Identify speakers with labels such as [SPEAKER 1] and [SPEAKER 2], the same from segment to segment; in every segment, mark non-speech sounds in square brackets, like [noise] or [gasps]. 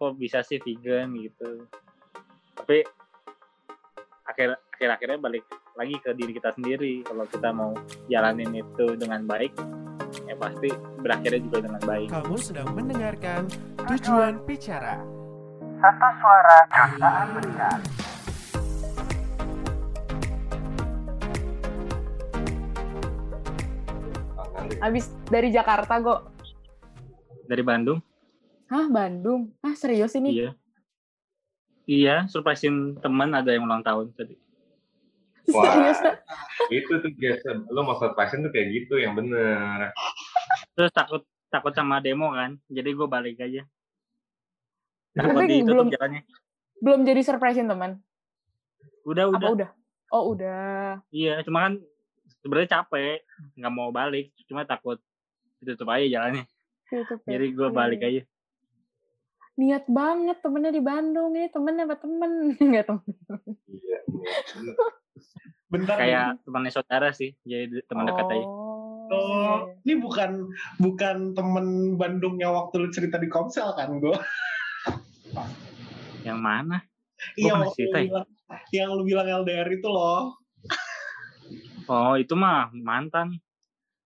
[SPEAKER 1] kok bisa sih vegan gitu tapi akhir akhir akhirnya balik lagi ke diri kita sendiri kalau kita mau jalanin itu dengan baik ya pasti berakhirnya juga dengan baik
[SPEAKER 2] Kamu sedang mendengarkan Tujuan Bicara.
[SPEAKER 3] Satu suara jutaan mendengar.
[SPEAKER 4] Abis dari Jakarta kok.
[SPEAKER 1] dari Bandung
[SPEAKER 4] Hah, Bandung? Ah, serius ini?
[SPEAKER 1] iya iya surprisein teman ada yang ulang tahun tadi [laughs]
[SPEAKER 5] Wah.
[SPEAKER 4] Serius?
[SPEAKER 5] Itu tuh biasa lo mau surprise tuh kayak gitu yang bener
[SPEAKER 1] terus takut takut sama demo kan jadi gue balik aja
[SPEAKER 4] Tapi
[SPEAKER 1] takut ditutup
[SPEAKER 4] belum-
[SPEAKER 1] jalannya
[SPEAKER 4] Belum jadi surprisein teman?
[SPEAKER 1] udah
[SPEAKER 4] Apa
[SPEAKER 1] udah
[SPEAKER 4] udah? Oh, udah.
[SPEAKER 1] iya cuma kan sebenarnya capek nggak mau balik cuma takut ditutup aja jalannya
[SPEAKER 4] Pep.
[SPEAKER 1] jadi gue balik
[SPEAKER 4] iya.
[SPEAKER 1] aja
[SPEAKER 4] Niat banget temennya di Bandung. Ini temennya apa temen? [laughs] Enggak temen.
[SPEAKER 5] iya bener.
[SPEAKER 6] Bentar
[SPEAKER 1] kayak
[SPEAKER 6] nih.
[SPEAKER 1] temannya saudara sih jadi teman dekat aja
[SPEAKER 4] Oh,
[SPEAKER 6] Oh,
[SPEAKER 4] iya.
[SPEAKER 6] ini bukan bukan temen Bandungnya waktu lu cerita di Komsel kan gue?
[SPEAKER 1] yang mana
[SPEAKER 6] Iya, waktu
[SPEAKER 1] cerita
[SPEAKER 6] lu
[SPEAKER 1] ya?
[SPEAKER 6] bilang, yang lu bilang LDR itu loh.
[SPEAKER 1] oh itu mah mantan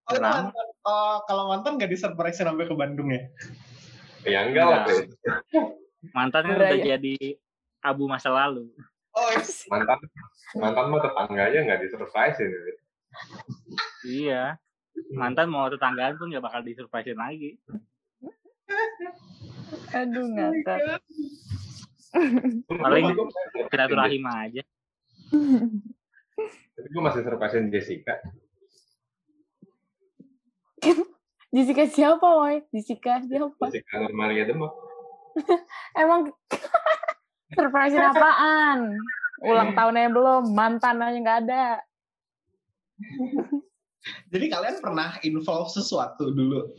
[SPEAKER 6] Oh, itu mantan. Oh, kalau mantan gak disurprise sampai ke Bandung ya?
[SPEAKER 5] Ya enggak lah [laughs]
[SPEAKER 1] mantan kan udah jadi abu masa lalu.
[SPEAKER 6] Oh,
[SPEAKER 5] mantan mantan mah tetangga aja nggak disurprise ini
[SPEAKER 1] iya. Mantan mau tetanggaan pun gak bakal disurprisein lagi.
[SPEAKER 4] Aduh, ngakak.
[SPEAKER 1] Paling silaturahim aja.
[SPEAKER 5] Tapi gue masih surprisein Jessica [laughs]
[SPEAKER 4] Jessica siapa, Woy? Jessica siapa?
[SPEAKER 5] Jessica Nurmalia Demak [laughs]
[SPEAKER 4] Emang [laughs] surprisein apaan? Ulang tahunnya belum, mantan aja nggak ada. [laughs]
[SPEAKER 6] jadi kalian pernah involve sesuatu dulu?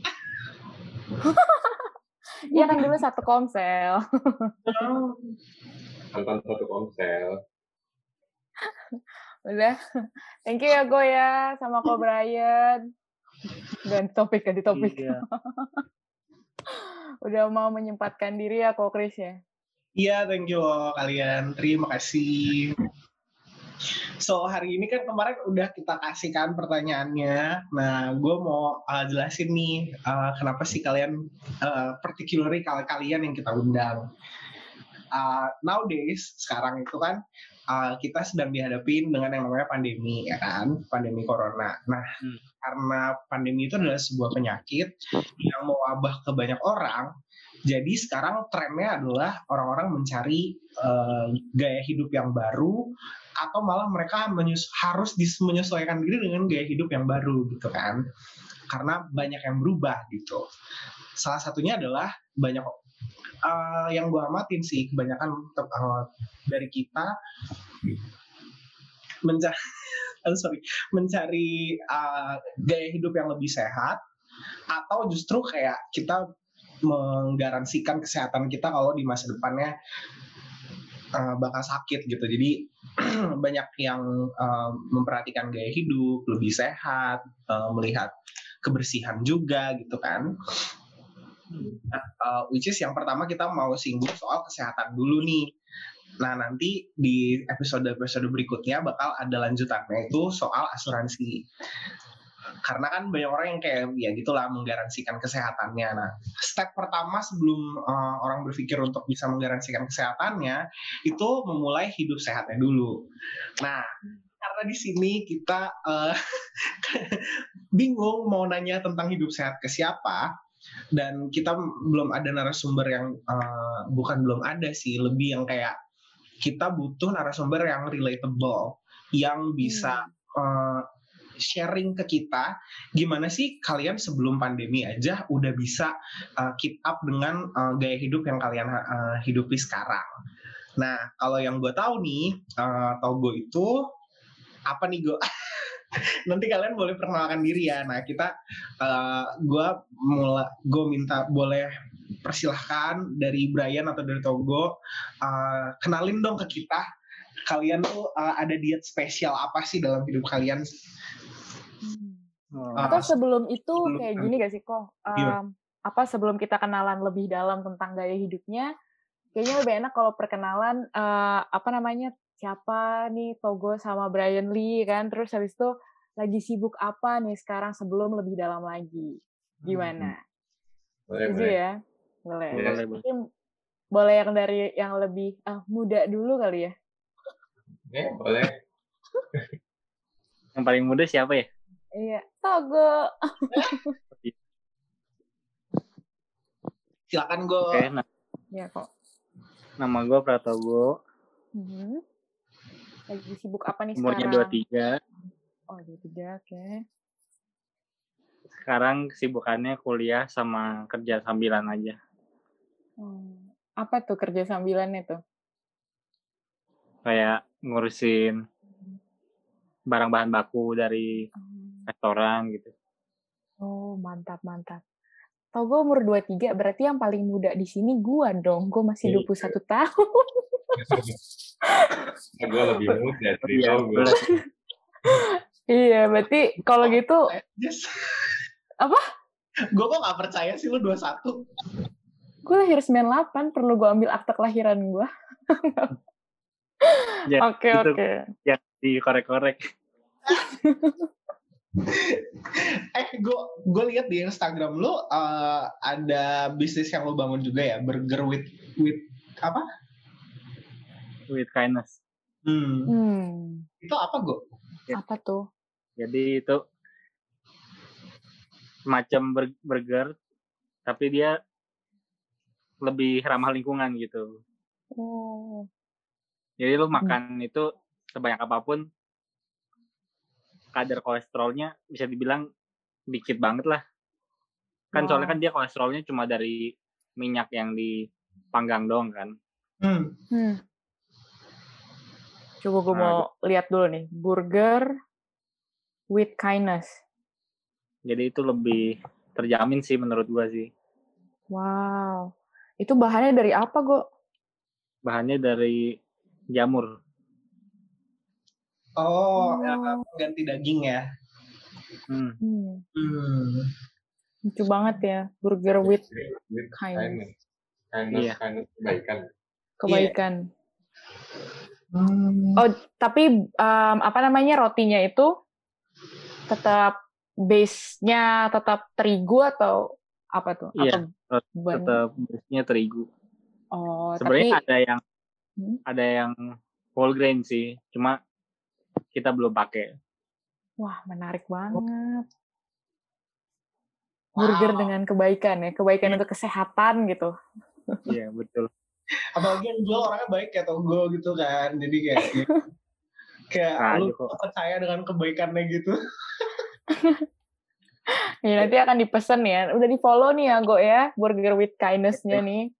[SPEAKER 4] Iya kan dulu satu komsel.
[SPEAKER 5] mantan satu komsel
[SPEAKER 4] Udah. Thank you ya, Go ya. Sama Ko Brian. Ganti topik, ganti topik.
[SPEAKER 1] iya. [laughs]
[SPEAKER 4] Udah mau menyempatkan diri ya, Ko Chris ya.
[SPEAKER 6] Iya, thank you loh kalian. Terima kasih. So, hari ini kan kemarin udah kita kasihkan pertanyaannya. Nah, gue mau uh, jelasin nih, uh, kenapa sih kalian, uh, particularly kal- kalian yang kita undang. Uh, nowadays, sekarang itu kan, uh, kita sedang dihadapin dengan yang namanya pandemi, ya kan? Pandemi corona. Nah,
[SPEAKER 1] Hmm.
[SPEAKER 6] karena pandemi itu adalah sebuah penyakit yang mewabah ke banyak orang, jadi sekarang trennya adalah orang-orang mencari eh, gaya hidup yang baru atau malah mereka menyus- harus menyesuaikan diri dengan gaya hidup yang baru gitu kan. Karena banyak yang berubah gitu. Salah satunya adalah banyak eh, yang gue amatin sih kebanyakan eh, dari kita mencari [laughs] sorry mencari eh, gaya hidup yang lebih sehat atau justru kayak kita menggaransikan kesehatan kita kalau di masa depannya uh, bakal sakit gitu. Jadi [clears throat] banyak yang uh, memperhatikan gaya hidup, lebih sehat, uh, melihat kebersihan juga gitu kan. Nah, uh, which is yang pertama kita mau singgung soal kesehatan dulu nih. Nah nanti di episode-episode berikutnya bakal ada lanjutannya itu soal asuransi. Karena kan banyak orang yang kayak ya gitulah menggaransikan kesehatannya. Nah step pertama sebelum uh, orang berpikir untuk bisa menggaransikan kesehatannya itu memulai hidup sehatnya dulu. Nah, karena di sini kita uh, [laughs] bingung mau nanya tentang hidup sehat ke siapa dan kita belum ada narasumber yang uh, bukan belum ada sih, lebih yang kayak kita butuh narasumber yang relatable, yang bisa uh, sharing ke kita gimana sih kalian sebelum pandemi aja udah bisa uh, keep up dengan uh, gaya hidup yang kalian uh, hidupi sekarang. Nah, kalau yang gue tahu nih, uh, Togo itu apa nih gue? [laughs] Nanti kalian boleh perkenalkan diri ya. Nah, kita uh, gue mulai gue minta boleh persilahkan dari Brian atau dari Togo uh, kenalin dong ke kita kalian tuh uh, ada diet spesial apa sih dalam hidup kalian?
[SPEAKER 1] Oh,
[SPEAKER 6] Ah,
[SPEAKER 4] Atau sebelum itu
[SPEAKER 6] sebelum-
[SPEAKER 4] kayak gini gak sih kok?
[SPEAKER 6] Iya.
[SPEAKER 4] Em, apa sebelum kita kenalan lebih dalam tentang gaya hidupnya, kayaknya lebih enak kalau perkenalan eh, apa namanya siapa nih Togo sama Brian Lee kan terus habis itu lagi sibuk apa nih sekarang sebelum lebih dalam lagi gimana
[SPEAKER 5] Boleh,
[SPEAKER 4] setuju
[SPEAKER 5] boleh.
[SPEAKER 4] ya boleh
[SPEAKER 5] Yes.
[SPEAKER 1] Boleh, boleh.
[SPEAKER 4] mungkin boleh yang dari yang lebih ah, muda dulu kali ya
[SPEAKER 5] Ya, boleh. [laughs]
[SPEAKER 1] Yang paling muda siapa ya?
[SPEAKER 4] iya Togo
[SPEAKER 6] Silakan gue.
[SPEAKER 1] Oke, nah,
[SPEAKER 4] ya kok
[SPEAKER 1] nama gue Pratogo,
[SPEAKER 4] Mhm. Lagi sibuk apa nih
[SPEAKER 1] umurnya
[SPEAKER 4] sekarang
[SPEAKER 1] 23.
[SPEAKER 4] oh 23 oke
[SPEAKER 1] Sekarang kesibukannya kuliah sama kerja sambilan aja.
[SPEAKER 4] Hmm. apa tuh kerja sambilannya tuh
[SPEAKER 1] Kayak ngurusin barang bahan baku dari restoran gitu.
[SPEAKER 4] Oh, mantap, mantap. Togo umur 23, berarti yang paling muda di sini gua dong. Gua masih
[SPEAKER 5] Iya.
[SPEAKER 4] 21 tahun. [laughs]
[SPEAKER 5] gue lebih muda dari
[SPEAKER 1] Iya,
[SPEAKER 5] Togo.
[SPEAKER 1] boleh.
[SPEAKER 4] iya, berarti kalau gitu. Apa?
[SPEAKER 6] Gue kok gak percaya sih lu 21.
[SPEAKER 4] gue lahir 98, perlu gua ambil akte kelahiran gua.
[SPEAKER 1] Ya, [laughs]
[SPEAKER 4] Oke, oke.
[SPEAKER 1] yang dikorek-korek. [laughs] [laughs]
[SPEAKER 6] Eh, gue gue lihat di Instagram lu eh, ada bisnis yang lu bangun juga ya, burger with with apa?
[SPEAKER 1] With kindness.
[SPEAKER 6] Hmm.
[SPEAKER 4] Hmm,
[SPEAKER 6] Itu apa gue?
[SPEAKER 1] Ya.
[SPEAKER 4] apa tuh?
[SPEAKER 1] Jadi itu semacam bur- burger, tapi dia lebih ramah lingkungan gitu.
[SPEAKER 4] Oh,
[SPEAKER 1] Jadi lu makan itu sebanyak apa pun, kadar kolesterolnya bisa dibilang dikit banget lah. Kan soalnya kan dia kolesterolnya cuma dari minyak yang dipanggang doang kan.
[SPEAKER 6] Hmm.
[SPEAKER 4] hmm. Coba gue
[SPEAKER 1] Nah,
[SPEAKER 4] mau lihat dulu nih. Burger with kindness.
[SPEAKER 1] Jadi itu lebih terjamin sih menurut gua sih.
[SPEAKER 4] Wow. Itu bahannya dari apa, Go?
[SPEAKER 1] Bahannya dari jamur.
[SPEAKER 6] Oh, ya,
[SPEAKER 4] Oh.
[SPEAKER 6] ganti daging ya.
[SPEAKER 1] Hmm.
[SPEAKER 4] Hmm.
[SPEAKER 6] Hmm.
[SPEAKER 4] Lucu banget ya. Burger with
[SPEAKER 5] With
[SPEAKER 4] kindness.
[SPEAKER 5] kindness. Kindness,
[SPEAKER 1] Iya.
[SPEAKER 5] kindness kebaikan.
[SPEAKER 4] Kebaikan.
[SPEAKER 6] Hmm.
[SPEAKER 4] Oh, tapi em, apa namanya rotinya itu tetap base-nya tetap terigu atau apa tuh?
[SPEAKER 1] Iya,
[SPEAKER 4] ban-
[SPEAKER 1] Tetap base-nya terigu.
[SPEAKER 4] Oh,
[SPEAKER 1] Sebenarnya
[SPEAKER 4] tapi
[SPEAKER 1] ada yang
[SPEAKER 4] Hmm.
[SPEAKER 1] ada yang whole grain sih, cuma kita belum pakai.
[SPEAKER 4] wah menarik banget. Burger
[SPEAKER 6] Wow.
[SPEAKER 4] dengan kebaikan ya, kebaikan untuk kesehatan gitu.
[SPEAKER 1] Iya, betul.
[SPEAKER 6] Apalagi yang jual orangnya baik kayak Togo gitu kan. Jadi kayak ya, [laughs] kayak
[SPEAKER 1] Ah,
[SPEAKER 6] lu
[SPEAKER 1] kok.
[SPEAKER 6] percaya dengan kebaikannya gitu.
[SPEAKER 4] Ya nanti akan dipesan ya. Udah di follow nih ya Go ya, Burger with kindness-nya nih.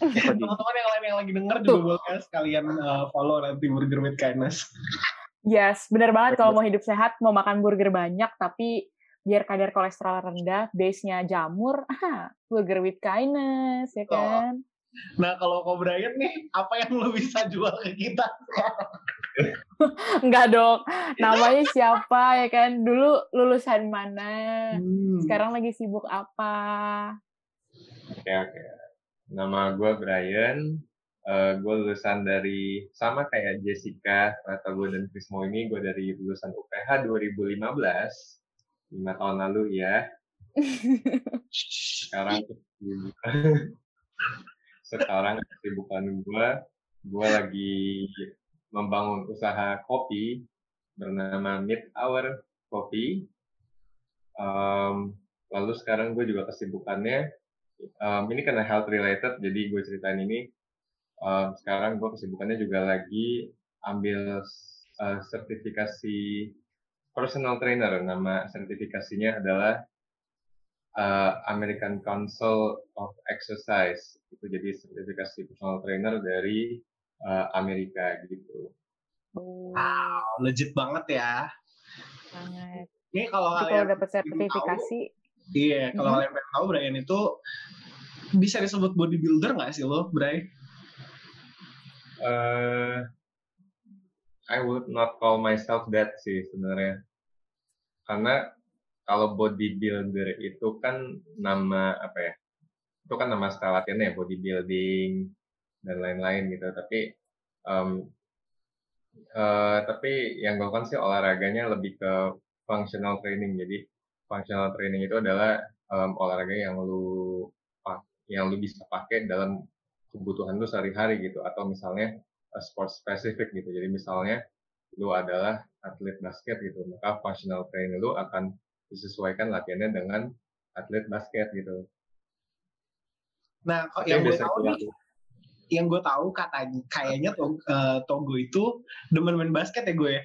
[SPEAKER 6] Teman-teman yang lain yang lagi denger juga boleh sekalian uh, follow nanti Burger with Kindness.
[SPEAKER 4] Yes, benar banget kalau mau hidup sehat, mau makan burger banyak, tapi biar kadar kolesterol rendah, base-nya jamur, ah, [laughs] burger with kindness, ya
[SPEAKER 6] Oh.
[SPEAKER 4] kan?
[SPEAKER 6] Nah kalau kau Brian nih, apa yang lu bisa jual ke kita? [laughs]
[SPEAKER 4] Enggak dong, namanya siapa ya kan? Dulu lulusan mana?
[SPEAKER 6] Hmm.
[SPEAKER 4] Sekarang lagi sibuk apa?
[SPEAKER 5] Oke, oke. Nama gue Brian. Eh gue lulusan dari sama kayak Jessica, atau gue dan Krismo ini gue dari lulusan UPH 2015, lima tahun lalu ya. [laughs] Sekarang [laughs] sekarang kesibukan gue, gue lagi membangun usaha kopi bernama Mid Hour Coffee. Em, lalu sekarang gue juga kesibukannya um, ini karena health related, jadi gue ceritain ini. Um, sekarang gue kesibukannya juga lagi ambil uh, sertifikasi personal trainer. Nama sertifikasinya adalah uh, American Council of Exercise. Itu jadi sertifikasi personal trainer dari uh, Amerika gitu.
[SPEAKER 4] Oh,
[SPEAKER 6] Wow, legit banget ya.
[SPEAKER 4] banget.
[SPEAKER 6] Ini kalau
[SPEAKER 4] Jadi
[SPEAKER 6] kalian
[SPEAKER 4] kalau dapat sertifikasi,
[SPEAKER 6] Iya, kalau
[SPEAKER 4] Mhm.
[SPEAKER 6] kalian pengen tahu Brian itu bisa disebut bodybuilder nggak sih lo, Bray?
[SPEAKER 5] Uh, I would not call myself that sih sebenarnya. Karena kalau bodybuilder itu kan nama apa ya? Itu kan nama style ya, bodybuilding, dan lain-lain gitu tapi um, uh, tapi yang gue lakukan sih olahraganya lebih ke functional training jadi functional training itu adalah um, olahraga yang lu yang lu bisa pakai dalam kebutuhan lu sehari-hari gitu atau misalnya uh, sport spesifik gitu jadi misalnya lu adalah atlet basket gitu maka functional training lu akan disesuaikan latihannya dengan atlet basket gitu
[SPEAKER 6] Nah, kok yang gue tahu nih, yang gue tahu katanya kayaknya to, uh, Togo itu demen main basket ya gue.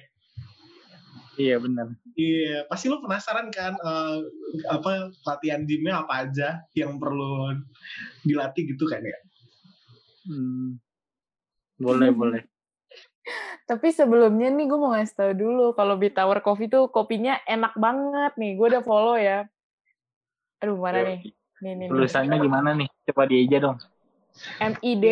[SPEAKER 1] Iya benar.
[SPEAKER 6] Iya, pasti lu penasaran kan uh, apa latihan gymnya apa aja yang perlu dilatih gitu kan ya?
[SPEAKER 1] Hmm. Boleh boleh.
[SPEAKER 4] Tapi sebelumnya nih gue mau ngasih tau dulu kalau Big Tower Coffee tuh kopinya enak banget nih. Gue udah follow ya. Aduh mana
[SPEAKER 1] Yo.
[SPEAKER 4] nih? Nih nih. nih.
[SPEAKER 1] Tulisannya gimana nih? Coba dieja dong.
[SPEAKER 4] MID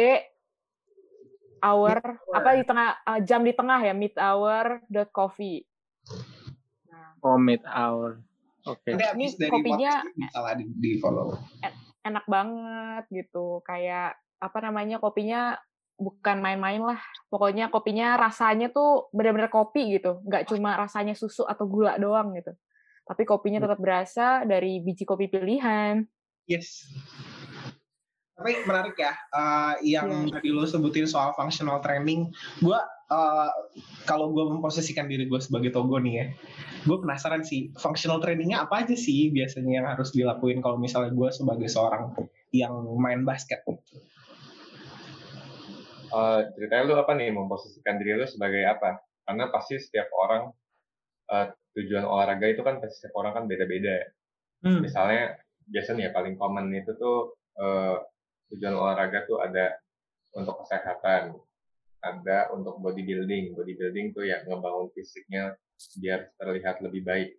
[SPEAKER 4] hour apa di tengah uh, jam di tengah ya mid hour dot coffee. Nah,
[SPEAKER 1] Oh mid hour. Oke.
[SPEAKER 6] Habis
[SPEAKER 4] Ini
[SPEAKER 6] dari
[SPEAKER 4] kopinya-
[SPEAKER 6] bisa di, di follow.
[SPEAKER 4] enak banget gitu. Kayak apa namanya kopinya bukan main-main lah. Pokoknya kopinya rasanya tuh benar-benar kopi gitu. Nggak cuma rasanya susu atau gula doang gitu. Tapi kopinya tetap berasa dari biji kopi pilihan.
[SPEAKER 6] Yes. Tapi menarik ya, uh, yang
[SPEAKER 4] Iya.
[SPEAKER 6] tadi lo sebutin soal functional training, gue uh, kalau gue memposisikan diri gue sebagai Togo nih ya, gue penasaran sih functional trainingnya apa aja sih biasanya yang harus dilakuin kalau misalnya gue sebagai seorang yang main basket.
[SPEAKER 5] Eh, ceritanya lu apa nih memposisikan diri lu sebagai apa? Karena pasti setiap orang eh, tujuan olahraga itu kan pasti setiap orang kan beda-beda.
[SPEAKER 6] Hmm.
[SPEAKER 5] Misalnya biasanya ya paling common itu tuh eh, tujuan olahraga tuh ada untuk kesehatan, ada untuk bodybuilding. Bodybuilding tuh ya ngebangun fisiknya biar terlihat lebih baik.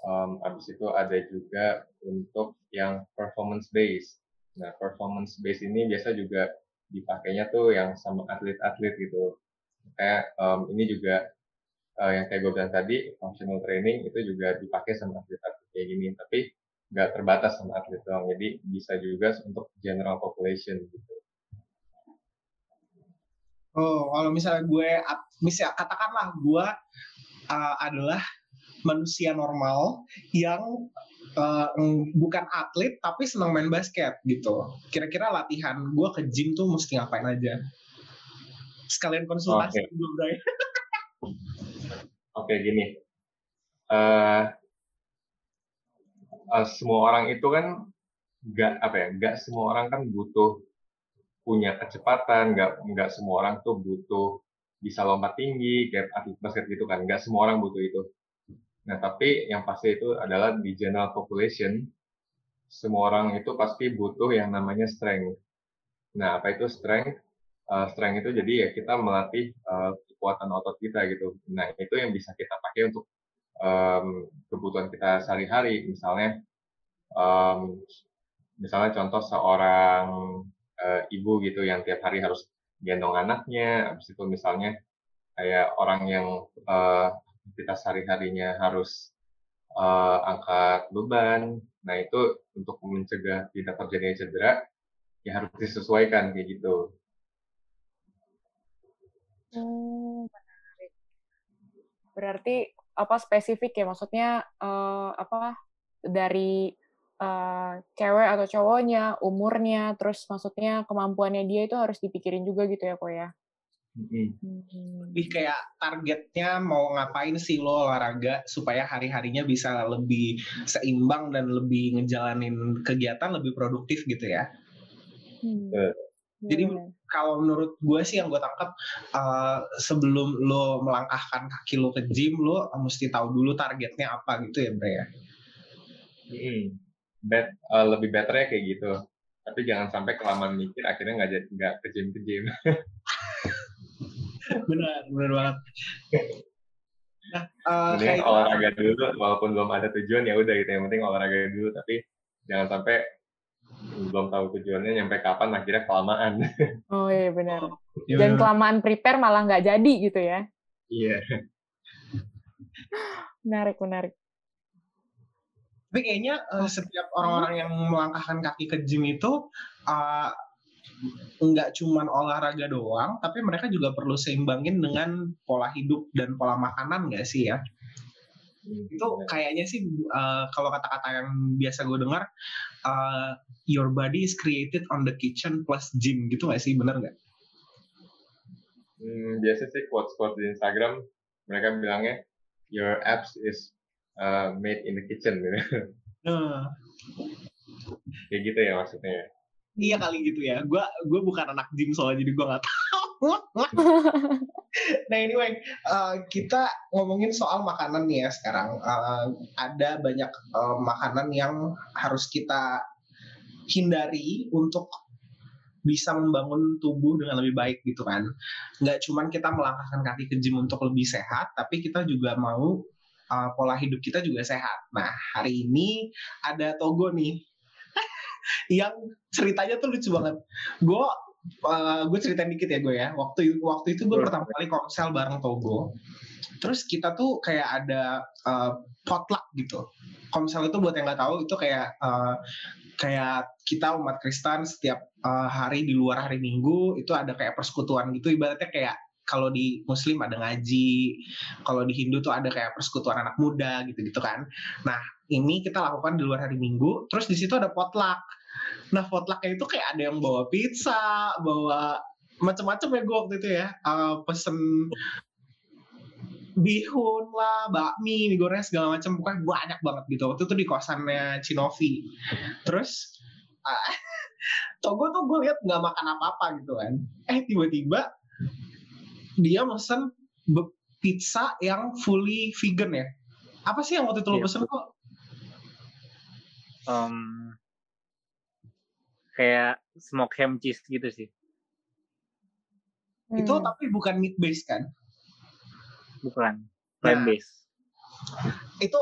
[SPEAKER 5] Um, abis itu ada juga untuk yang performance based. Nah, performance based ini biasa juga dipakainya tuh yang sama atlet-atlet gitu. Kayak um, ini juga uh, yang kayak gue bilang tadi, functional training itu juga dipakai sama atlet-atlet kayak gini, tapi nggak terbatas sama atlet doang. Jadi bisa juga untuk general population gitu.
[SPEAKER 6] Oh, kalau misalnya gue, misalnya katakanlah gue uh, adalah manusia normal yang uh, bukan atlet tapi senang main basket gitu. Kira-kira latihan gue ke gym tuh mesti ngapain aja? Sekalian konsultasi
[SPEAKER 5] Oke.
[SPEAKER 6] dulu, Bray. [laughs]
[SPEAKER 5] Oke gini, Eh eh, semua orang itu kan nggak apa ya, nggak semua orang kan butuh punya kecepatan, nggak nggak semua orang tuh butuh bisa lompat tinggi kayak atlet basket gitu kan, nggak semua orang butuh itu. Nah tapi yang pasti itu adalah di general population semua orang itu pasti butuh yang namanya strength. Nah apa itu strength? Eh, strength itu jadi ya kita melatih eh, kekuatan otot kita gitu. Nah itu yang bisa kita pakai untuk em, kebutuhan kita sehari-hari. Misalnya, em, misalnya contoh seorang eh, ibu gitu yang tiap hari harus gendong anaknya, habis itu misalnya kayak orang yang eh, aktivitas sehari-harinya harus eh, angkat beban. Nah itu untuk mencegah tidak terjadinya cedera, ya harus disesuaikan kayak gitu.
[SPEAKER 4] Oh, menarik. Berarti apa spesifik ya? Maksudnya eh, apa dari eh, cewek atau cowoknya, umurnya, terus maksudnya kemampuannya dia itu harus dipikirin juga gitu ya, kok ya? Hmm.
[SPEAKER 6] Lebih kayak targetnya mau ngapain sih lo olahraga supaya hari-harinya bisa lebih seimbang dan lebih ngejalanin kegiatan lebih produktif gitu ya.
[SPEAKER 4] Hmm.
[SPEAKER 5] Eh,
[SPEAKER 6] Jadi
[SPEAKER 4] Bener.
[SPEAKER 6] kalau menurut gue sih yang gue tangkap uh, sebelum lo melangkahkan kaki lo ke gym lo mesti tahu dulu targetnya apa gitu ya Bre ya.
[SPEAKER 5] Mm-mm. Bet, eh, lebih betternya kayak gitu. Tapi jangan sampai kelamaan mikir akhirnya nggak jadi nggak ke gym ke gym. [laughs]
[SPEAKER 6] benar benar banget. Nah uh, kayak
[SPEAKER 5] olahraga dulu walaupun belum ada tujuan ya udah gitu yang penting olahraga dulu tapi jangan sampai belum tahu tujuannya nyampe kapan akhirnya kelamaan. [laughs]
[SPEAKER 4] Oh iya benar.
[SPEAKER 6] ya
[SPEAKER 4] Dan kelamaan prepare malah nggak jadi gitu ya.
[SPEAKER 5] Iya.
[SPEAKER 4] Menarik, menarik.
[SPEAKER 6] tapi kayaknya uh, setiap orang-orang yang melangkahkan kaki ke gym itu uh, nggak cuman olahraga doang, tapi mereka juga perlu seimbangin dengan pola hidup dan pola makanan nggak sih ya? Itu kayaknya sih uh, kalau kata-kata yang biasa gue dengar, uh, your body is created on the kitchen plus gym gitu nggak sih, bener nggak?
[SPEAKER 5] Hmm, biasa sih quotes-quotes di Instagram mereka bilangnya your abs is uh, made in the kitchen gitu.
[SPEAKER 6] Nah,
[SPEAKER 5] Kayak gitu ya maksudnya.
[SPEAKER 6] Iya kali gitu ya. Gue gue bukan anak gym soalnya jadi gue nggak tahu. [laughs] nah anyway, uh, kita ngomongin soal makanan nih ya sekarang. Uh, ada banyak uh, makanan yang harus kita hindari untuk bisa membangun tubuh dengan lebih baik gitu kan. Nggak cuman kita melangkahkan kaki ke gym untuk lebih sehat, tapi kita juga mau uh, pola hidup kita juga sehat. Nah hari ini ada Togo nih yang ceritanya tuh lucu banget. Gue uh, gue ceritain dikit ya gue ya. Waktu waktu itu gue pertama kali komsel bareng Togo. Terus kita tuh kayak ada uh, potluck gitu. Komsel itu buat yang nggak tahu itu kayak uh, kayak kita umat Kristen setiap uh, hari di luar hari Minggu itu ada kayak persekutuan gitu. Ibaratnya kayak kalau di Muslim ada ngaji, kalau di Hindu tuh ada kayak persekutuan anak muda gitu-gitu kan. Nah ini kita lakukan di luar hari Minggu. Terus di situ ada potluck. Nah potlucknya itu kayak ada yang bawa pizza, bawa macam-macam ya gue waktu itu ya. Uh, pesen bihun lah, bakmi, mie goreng segala macam. Pokoknya banyak banget gitu. Waktu itu di kosannya Cinovi. Terus [laughs] uh, Togo tuh gue lihat nggak makan apa-apa gitu kan. Eh tiba-tiba dia mesen pizza yang fully vegan ya. Apa sih yang waktu itu lo
[SPEAKER 1] Iya.
[SPEAKER 6] pesen kok?
[SPEAKER 1] Em, kayak smoke ham cheese gitu sih.
[SPEAKER 6] Itu
[SPEAKER 4] Hmm.
[SPEAKER 6] tapi bukan meat based kan?
[SPEAKER 1] Bukan. Plant based.
[SPEAKER 6] Itu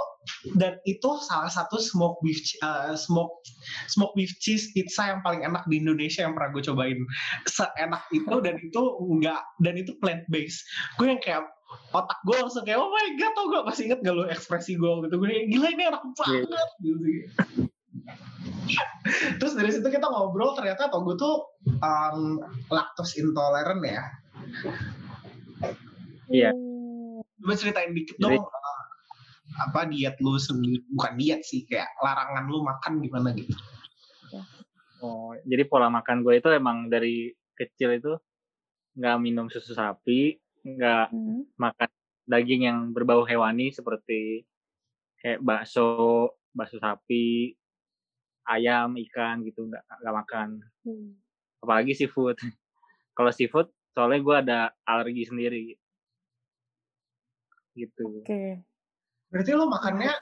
[SPEAKER 6] dan itu salah satu smoke beef uh, smoke smoke beef cheese pizza yang paling enak di Indonesia yang pernah gue cobain. Seenak itu dan itu enggak dan itu plant based. Gue yang kayak otak gue langsung kayak oh my god tau gue masih inget gak lo ekspresi gue gitu gue kayak gila ini enak banget gitu sih. Terus dari situ kita ngobrol ternyata tau gue tuh um, lactose intolerant ya.
[SPEAKER 1] Iya.
[SPEAKER 4] Hmm.
[SPEAKER 6] Coba ceritain dikit
[SPEAKER 1] Jadi-
[SPEAKER 6] dong uh, apa diet lu sendiri bukan diet sih kayak larangan lu makan gimana gitu.
[SPEAKER 1] Oh, jadi pola makan gue itu emang dari kecil itu nggak minum susu sapi, nggak
[SPEAKER 4] Hmm.
[SPEAKER 1] makan daging yang berbau hewani seperti kayak bakso, bakso sapi, ayam, ikan gitu nggak nggak makan.
[SPEAKER 4] Hmm.
[SPEAKER 1] Apalagi seafood. [laughs] Kalau seafood, soalnya gue ada alergi sendiri. Gitu.
[SPEAKER 4] Oke.
[SPEAKER 6] Berarti lu makannya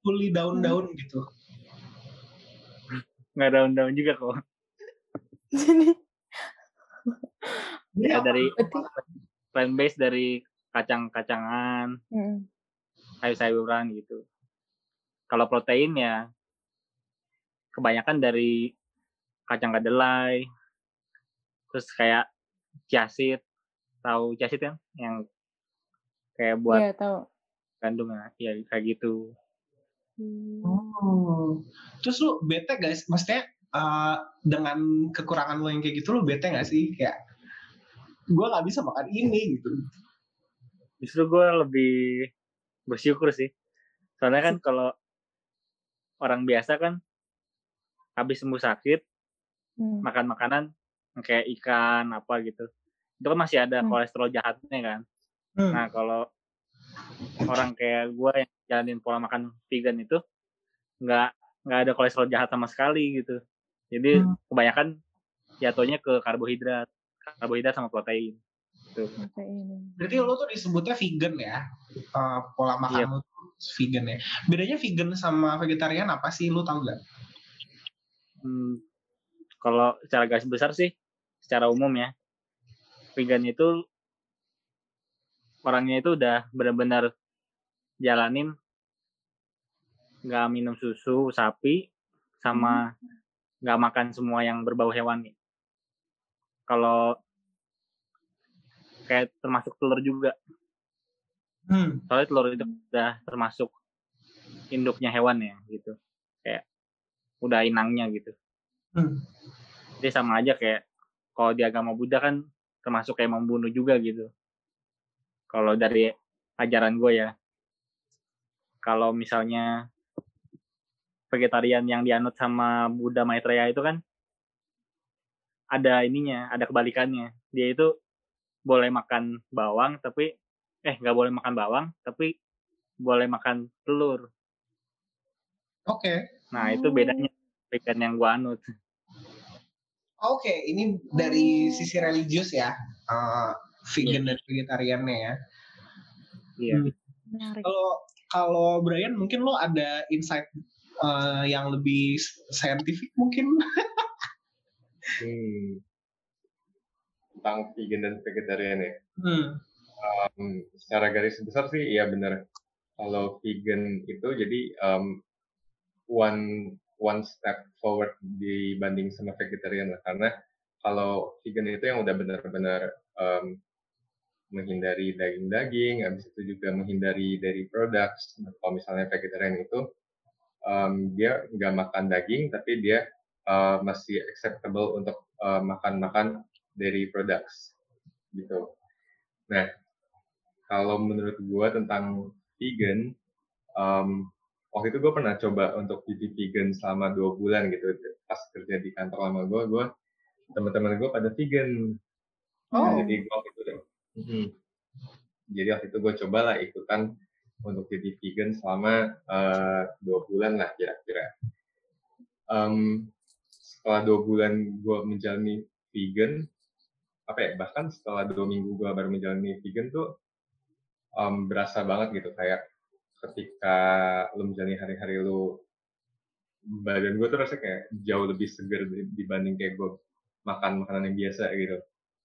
[SPEAKER 6] fully daun-daun gitu.
[SPEAKER 1] Nggak daun-daun juga kok.
[SPEAKER 4] jadi
[SPEAKER 1] Ya, dari plant based dari kacang-kacangan,
[SPEAKER 4] hmm.
[SPEAKER 1] sayur-sayuran gitu. Kalau protein ya kebanyakan dari kacang kedelai, terus kayak chia seed, tahu chia seed kan? Yang kayak buat
[SPEAKER 4] Iya tahu.
[SPEAKER 1] Gandum ya, ya kayak gitu.
[SPEAKER 4] Hmm.
[SPEAKER 6] Oh. Terus lu bete guys, maksudnya uh, dengan kekurangan lu yang kayak gitu lu bete gak sih kayak gue nggak bisa makan ini gitu.
[SPEAKER 1] Justru gue lebih bersyukur sih. Soalnya kan kalau orang biasa kan habis sembuh sakit
[SPEAKER 4] Hmm.
[SPEAKER 1] makan makanan kayak ikan apa gitu itu kan masih ada
[SPEAKER 4] Hmm.
[SPEAKER 1] kolesterol jahatnya kan
[SPEAKER 6] Hmm.
[SPEAKER 1] nah kalau orang kayak gue yang jalanin pola makan vegan itu nggak nggak ada kolesterol jahat sama sekali gitu jadi
[SPEAKER 6] Hmm.
[SPEAKER 1] kebanyakan jatuhnya ke karbohidrat karbohidrat sama protein gitu.
[SPEAKER 6] Berarti lu tuh disebutnya vegan ya? Uh, pola makan
[SPEAKER 1] Iya.
[SPEAKER 6] lu tuh vegan ya. Bedanya vegan sama vegetarian apa sih? Lu tau gak?
[SPEAKER 1] Hmm, kalau secara garis besar sih secara umum ya vegan itu orangnya itu udah benar-benar jalanin nggak minum susu sapi sama nggak makan semua yang berbau hewani kalau kayak termasuk telur juga
[SPEAKER 6] Hmm.
[SPEAKER 1] soalnya telur itu udah termasuk induknya hewan ya gitu kayak udah inangnya gitu
[SPEAKER 6] Hmm.
[SPEAKER 1] jadi sama aja kayak kalau di agama Buddha kan termasuk kayak membunuh juga gitu. Kalau dari ajaran gue ya. Kalau misalnya vegetarian yang dianut sama Buddha Maitreya itu kan ada ininya, ada kebalikannya. Dia itu boleh makan bawang tapi eh nggak boleh makan bawang tapi boleh makan telur.
[SPEAKER 6] Oke.
[SPEAKER 1] Nah, itu bedanya vegan yang gua anut.
[SPEAKER 6] Oke, ini dari sisi religius ya. eh, vegan dan vegetariannya ya.
[SPEAKER 1] Iya.
[SPEAKER 6] Hmm.
[SPEAKER 4] Menarik.
[SPEAKER 6] Kalau kalau Brian mungkin lo ada insight eh, yang lebih saintifik mungkin.
[SPEAKER 5] Hmm. Tentang vegan dan vegetarian ya.
[SPEAKER 6] Hmm.
[SPEAKER 5] Um, secara garis besar sih iya benar. Kalau vegan itu jadi um, one one step forward dibanding sama vegetarian lah karena kalau vegan itu yang udah benar-benar um, menghindari daging-daging, habis itu juga menghindari dairy products. Kalau misalnya vegetarian itu um, dia nggak makan daging tapi dia uh, masih acceptable untuk uh, makan-makan dairy products gitu. Nah, kalau menurut gue tentang vegan, um, waktu itu gue pernah coba untuk jadi vegan selama dua bulan gitu. Pas kerja di kantor lama gue, gue teman-teman gue pada vegan. Nah,
[SPEAKER 6] Oh.
[SPEAKER 5] jadi gue Mhm. jadi waktu itu gue cobalah ikutan untuk jadi vegan selama eh, dua bulan lah kira-kira. Em, setelah dua bulan gue menjalani vegan, apa ya bahkan setelah dua minggu gue baru menjalani vegan tuh em, berasa banget gitu kayak ketika lu menjalani hari-hari lu badan gue tuh rasanya kayak jauh lebih segar di- dibanding kayak gue makan makanan yang biasa gitu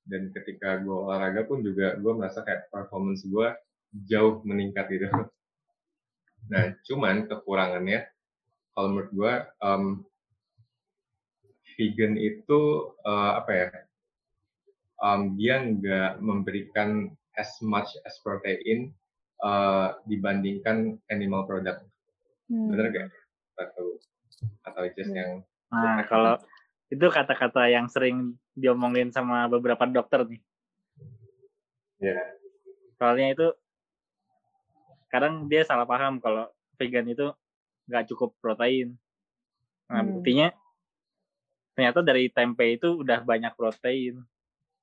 [SPEAKER 5] dan ketika gue olahraga pun juga gue merasa kayak performance gue jauh meningkat gitu [laughs] nah cuman kekurangannya kalau menurut gue em, vegan itu eh, apa ya em, dia nggak memberikan as much as protein eh, dibandingkan animal product
[SPEAKER 4] Hmm.
[SPEAKER 5] bener gak atau atau just
[SPEAKER 4] Iya.
[SPEAKER 5] yang
[SPEAKER 1] Nah, kalau itu kata-kata yang sering diomongin sama beberapa dokter nih.
[SPEAKER 5] ya
[SPEAKER 1] Soalnya itu kadang dia salah paham kalau vegan itu nggak cukup protein. Nah,
[SPEAKER 4] Hmm.
[SPEAKER 1] buktinya ternyata dari tempe itu udah banyak protein.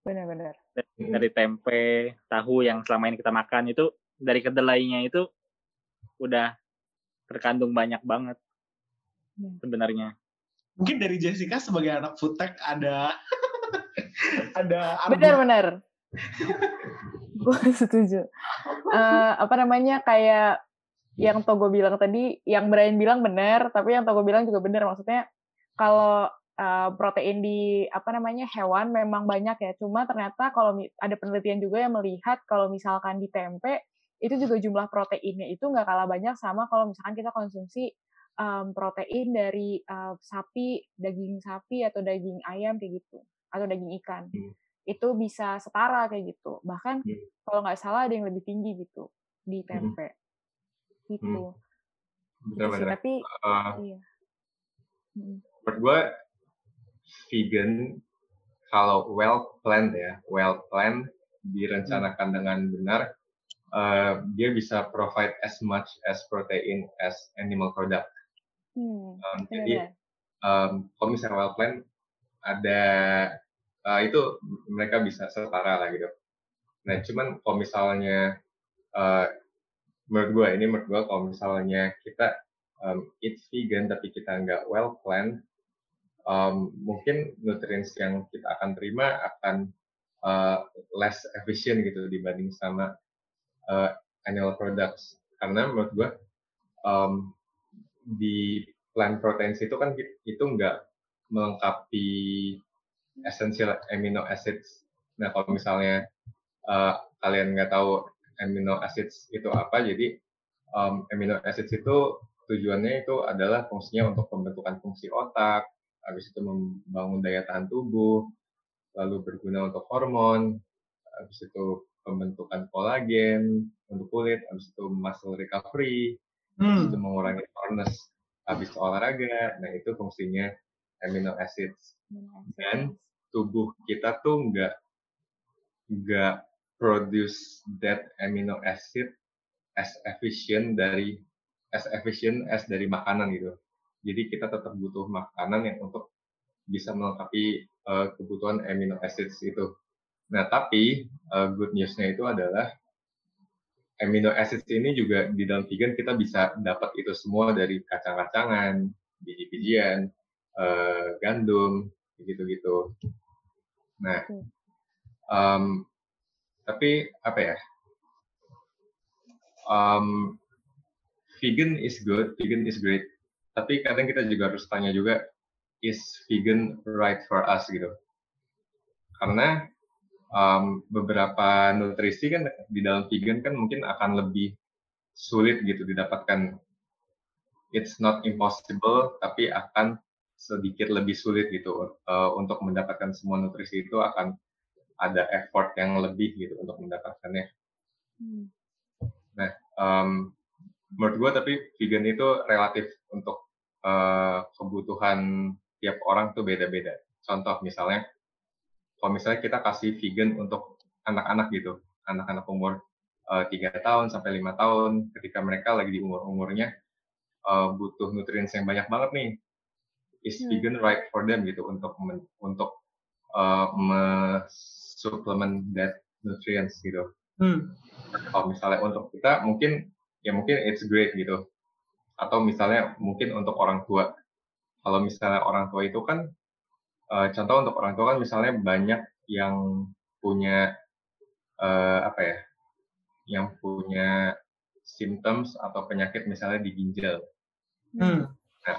[SPEAKER 4] Benar-benar.
[SPEAKER 5] Hmm.
[SPEAKER 1] Dari tempe, tahu yang selama ini kita makan itu dari kedelainya itu udah terkandung banyak banget
[SPEAKER 4] Hmm.
[SPEAKER 1] sebenarnya.
[SPEAKER 6] Mungkin dari Jessica sebagai anak food tech ada [laughs] ada
[SPEAKER 4] Benar-benar. [laughs] Gue setuju. Eh, apa namanya kayak yang Togo bilang tadi, yang Brian bilang benar, tapi yang Togo bilang juga benar. Maksudnya kalau eh, protein di apa namanya hewan memang banyak ya. Cuma ternyata kalau ada penelitian juga yang melihat kalau misalkan di tempe itu juga jumlah proteinnya itu nggak kalah banyak sama kalau misalkan kita konsumsi em, protein dari eh, sapi, daging sapi atau daging ayam kayak gitu, atau daging ikan.
[SPEAKER 5] Hmm.
[SPEAKER 4] Itu bisa setara kayak gitu. Bahkan
[SPEAKER 5] Hmm.
[SPEAKER 4] kalau nggak salah ada yang lebih tinggi gitu di tempe. Gitu. Gitu sih.
[SPEAKER 5] benar-benar
[SPEAKER 4] Tapi
[SPEAKER 5] Eh,
[SPEAKER 4] iya. Mm.
[SPEAKER 5] menurut gue vegan kalau well planned ya well planned direncanakan dengan benar eh, dia bisa provide as much as protein as animal product
[SPEAKER 4] Hmm,
[SPEAKER 5] Um, jadi um, kalau misalnya well planned ada uh, itu mereka bisa setara lah gitu. Nah cuman kalau misalnya uh, menurut gue ini menurut gue kalau misalnya kita um, eat vegan tapi kita nggak well planned um, mungkin nutrients yang kita akan terima akan uh, less efficient gitu dibanding sama uh, animal products karena menurut gue um, di plant proteins itu kan itu nggak melengkapi essential amino acids. Nah kalau misalnya uh, kalian nggak tahu amino acids itu apa, jadi um, amino acids itu tujuannya itu adalah fungsinya untuk pembentukan fungsi otak, habis itu membangun daya tahan tubuh, lalu berguna untuk hormon, habis itu pembentukan kolagen untuk kulit, habis itu muscle recovery, habis itu
[SPEAKER 6] Hmm.
[SPEAKER 5] mengurangi soreness habis olahraga. Nah, itu fungsinya amino acids. Dan tubuh kita tuh nggak nggak produce that amino acid as efficient dari as efficient as dari makanan gitu. Jadi kita tetap butuh makanan yang untuk bisa melengkapi uh, kebutuhan amino acids itu. Nah, tapi uh, good newsnya itu adalah amino acids ini juga di dalam vegan kita bisa dapat itu semua dari kacang-kacangan, biji-bijian, uh, gandum, gitu-gitu. Nah, um, tapi apa ya? Um, vegan is good, vegan is great. Tapi kadang kita juga harus tanya juga, is vegan right for us gitu? Karena um, beberapa nutrisi kan di dalam vegan kan mungkin akan lebih sulit gitu didapatkan. It's not impossible, tapi akan sedikit lebih sulit gitu uh, untuk mendapatkan semua nutrisi itu akan ada effort yang lebih gitu untuk mendapatkannya. Hmm. Nah, um, menurut gue tapi vegan itu relatif untuk uh, kebutuhan tiap orang tuh beda-beda. Contoh misalnya, kalau misalnya kita kasih vegan untuk anak-anak gitu, anak-anak umur eh, tiga uh, tahun sampai lima tahun, ketika mereka lagi di umur-umurnya uh, butuh nutrien yang banyak banget nih, is hmm. vegan right for them gitu untuk men, untuk uh, suplement that nutrients gitu. Hmm. Kalau misalnya untuk kita mungkin ya mungkin it's great gitu. Atau misalnya mungkin untuk orang tua. Kalau misalnya orang tua itu kan, uh, contoh untuk orang tua kan misalnya banyak yang punya uh, apa ya, yang punya symptoms atau penyakit misalnya di ginjal. Hmm. Nah,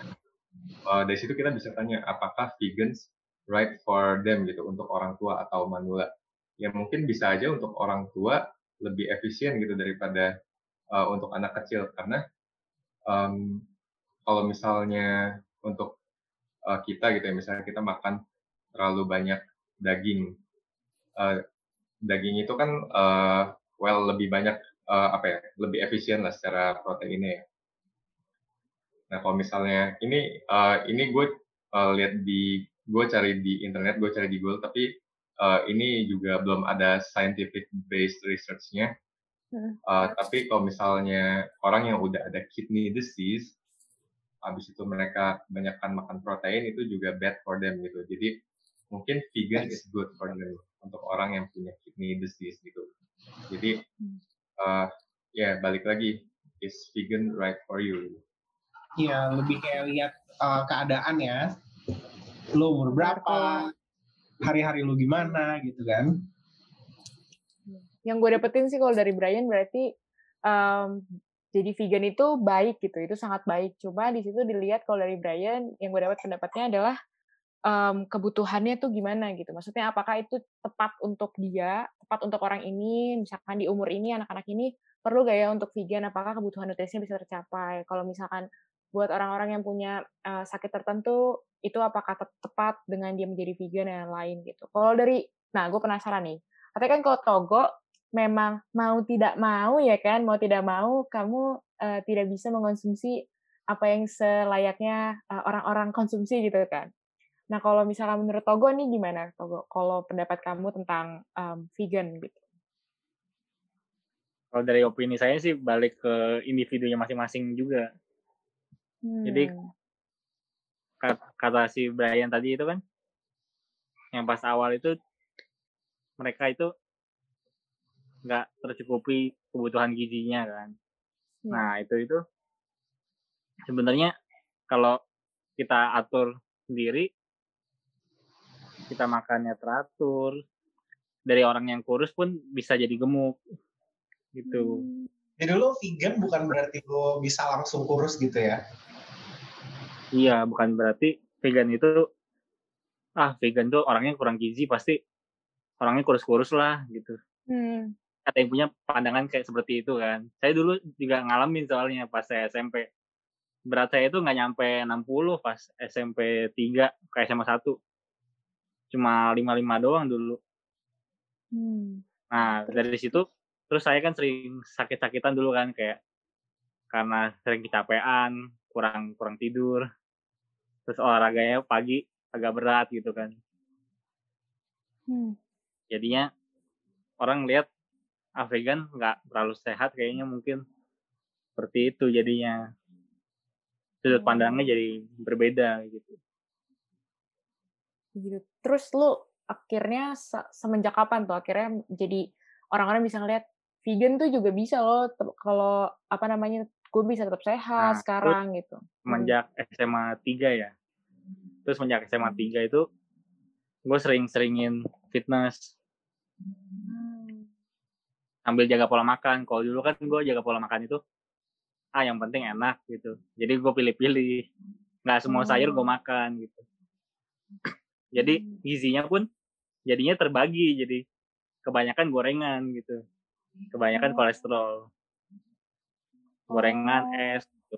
[SPEAKER 5] uh, dari situ kita bisa tanya apakah vegans right for them gitu untuk orang tua atau manula. Ya mungkin bisa aja untuk orang tua lebih efisien gitu daripada uh, untuk anak kecil karena um, kalau misalnya untuk uh, kita gitu ya. Misalnya kita makan terlalu banyak daging uh, daging itu kan uh, well lebih banyak uh, apa ya lebih efisien lah secara proteinnya ya. Nah kalau misalnya ini uh, ini gue uh, lihat di gue cari di internet gue cari di Google tapi uh, ini juga belum ada scientific based researchnya. Uh, tapi kalau misalnya orang yang udah ada kidney disease, habis itu mereka banyakkan makan protein itu juga bad for them gitu. Jadi mungkin vegan is good for them untuk orang yang punya kidney disease gitu. Jadi uh, ya yeah, balik lagi is vegan right for you?
[SPEAKER 6] Iya lebih kayak lihat uh, keadaan ya. Lo umur berapa? Hari-hari lo gimana gitu kan?
[SPEAKER 4] yang gue dapetin sih kalau dari Brian berarti um, jadi vegan itu baik gitu, itu sangat baik. Cuma di situ dilihat kalau dari Brian yang gue dapat pendapatnya adalah um, kebutuhannya tuh gimana gitu. Maksudnya apakah itu tepat untuk dia, tepat untuk orang ini, misalkan di umur ini anak-anak ini perlu gak ya untuk vegan? Apakah kebutuhan nutrisinya bisa tercapai? Kalau misalkan buat orang-orang yang punya uh, sakit tertentu itu apakah tepat dengan dia menjadi vegan dan lain gitu. Kalau dari, nah gue penasaran nih. Katanya kan kalau Togo memang mau tidak mau ya kan, mau tidak mau kamu uh, tidak bisa mengonsumsi apa yang selayaknya uh, orang-orang konsumsi gitu kan. Nah kalau misalnya menurut Togo nih gimana Togo? Kalau pendapat kamu tentang um, vegan gitu?
[SPEAKER 1] Kalau dari opini saya sih balik ke individunya masing-masing juga. Hmm. Jadi kata si Brian tadi itu kan, yang pas awal itu mereka itu nggak tercukupi kebutuhan gizinya kan. Ya. Nah itu itu sebenarnya kalau kita atur sendiri, kita makannya teratur, dari orang yang kurus pun bisa jadi gemuk gitu.
[SPEAKER 6] Hmm. Jadi lo vegan bukan berarti lo bisa langsung kurus gitu ya?
[SPEAKER 1] Iya, bukan berarti vegan itu ah vegan tuh orangnya kurang gizi pasti orangnya kurus-kurus lah gitu. Hmm ada yang punya pandangan kayak seperti itu kan. Saya dulu juga ngalamin soalnya pas saya SMP. Berat saya itu nggak nyampe 60 pas SMP 3 ke SMA 1. Cuma 55 doang dulu. Hmm. Nah, dari situ terus saya kan sering sakit-sakitan dulu kan kayak karena sering kecapean, kurang kurang tidur. Terus olahraganya pagi agak berat gitu kan.
[SPEAKER 4] Hmm.
[SPEAKER 1] jadinya orang lihat vegan nggak terlalu sehat kayaknya mungkin. Seperti itu jadinya. Sudut
[SPEAKER 4] Oh.
[SPEAKER 1] pandangnya jadi berbeda gitu.
[SPEAKER 4] Gitu. Terus lu akhirnya se- semenjak kapan tuh? Akhirnya jadi orang-orang bisa ngeliat vegan tuh juga bisa loh. Kalau apa namanya gue bisa tetap sehat
[SPEAKER 1] Nah,
[SPEAKER 4] sekarang gitu.
[SPEAKER 1] semenjak SMA 3 ya? Terus semenjak SMA 3 itu gue sering-seringin fitness.
[SPEAKER 4] Hmm.
[SPEAKER 1] Sambil jaga pola makan kalau dulu kan gue jaga pola makan itu ah yang penting enak gitu jadi gue pilih-pilih nggak semua sayur gue
[SPEAKER 4] Oh.
[SPEAKER 1] makan gitu jadi
[SPEAKER 4] Hmm.
[SPEAKER 1] gizinya pun jadinya terbagi jadi kebanyakan gorengan gitu kebanyakan
[SPEAKER 4] Oh.
[SPEAKER 1] kolesterol gorengan
[SPEAKER 4] Oh.
[SPEAKER 1] es gitu.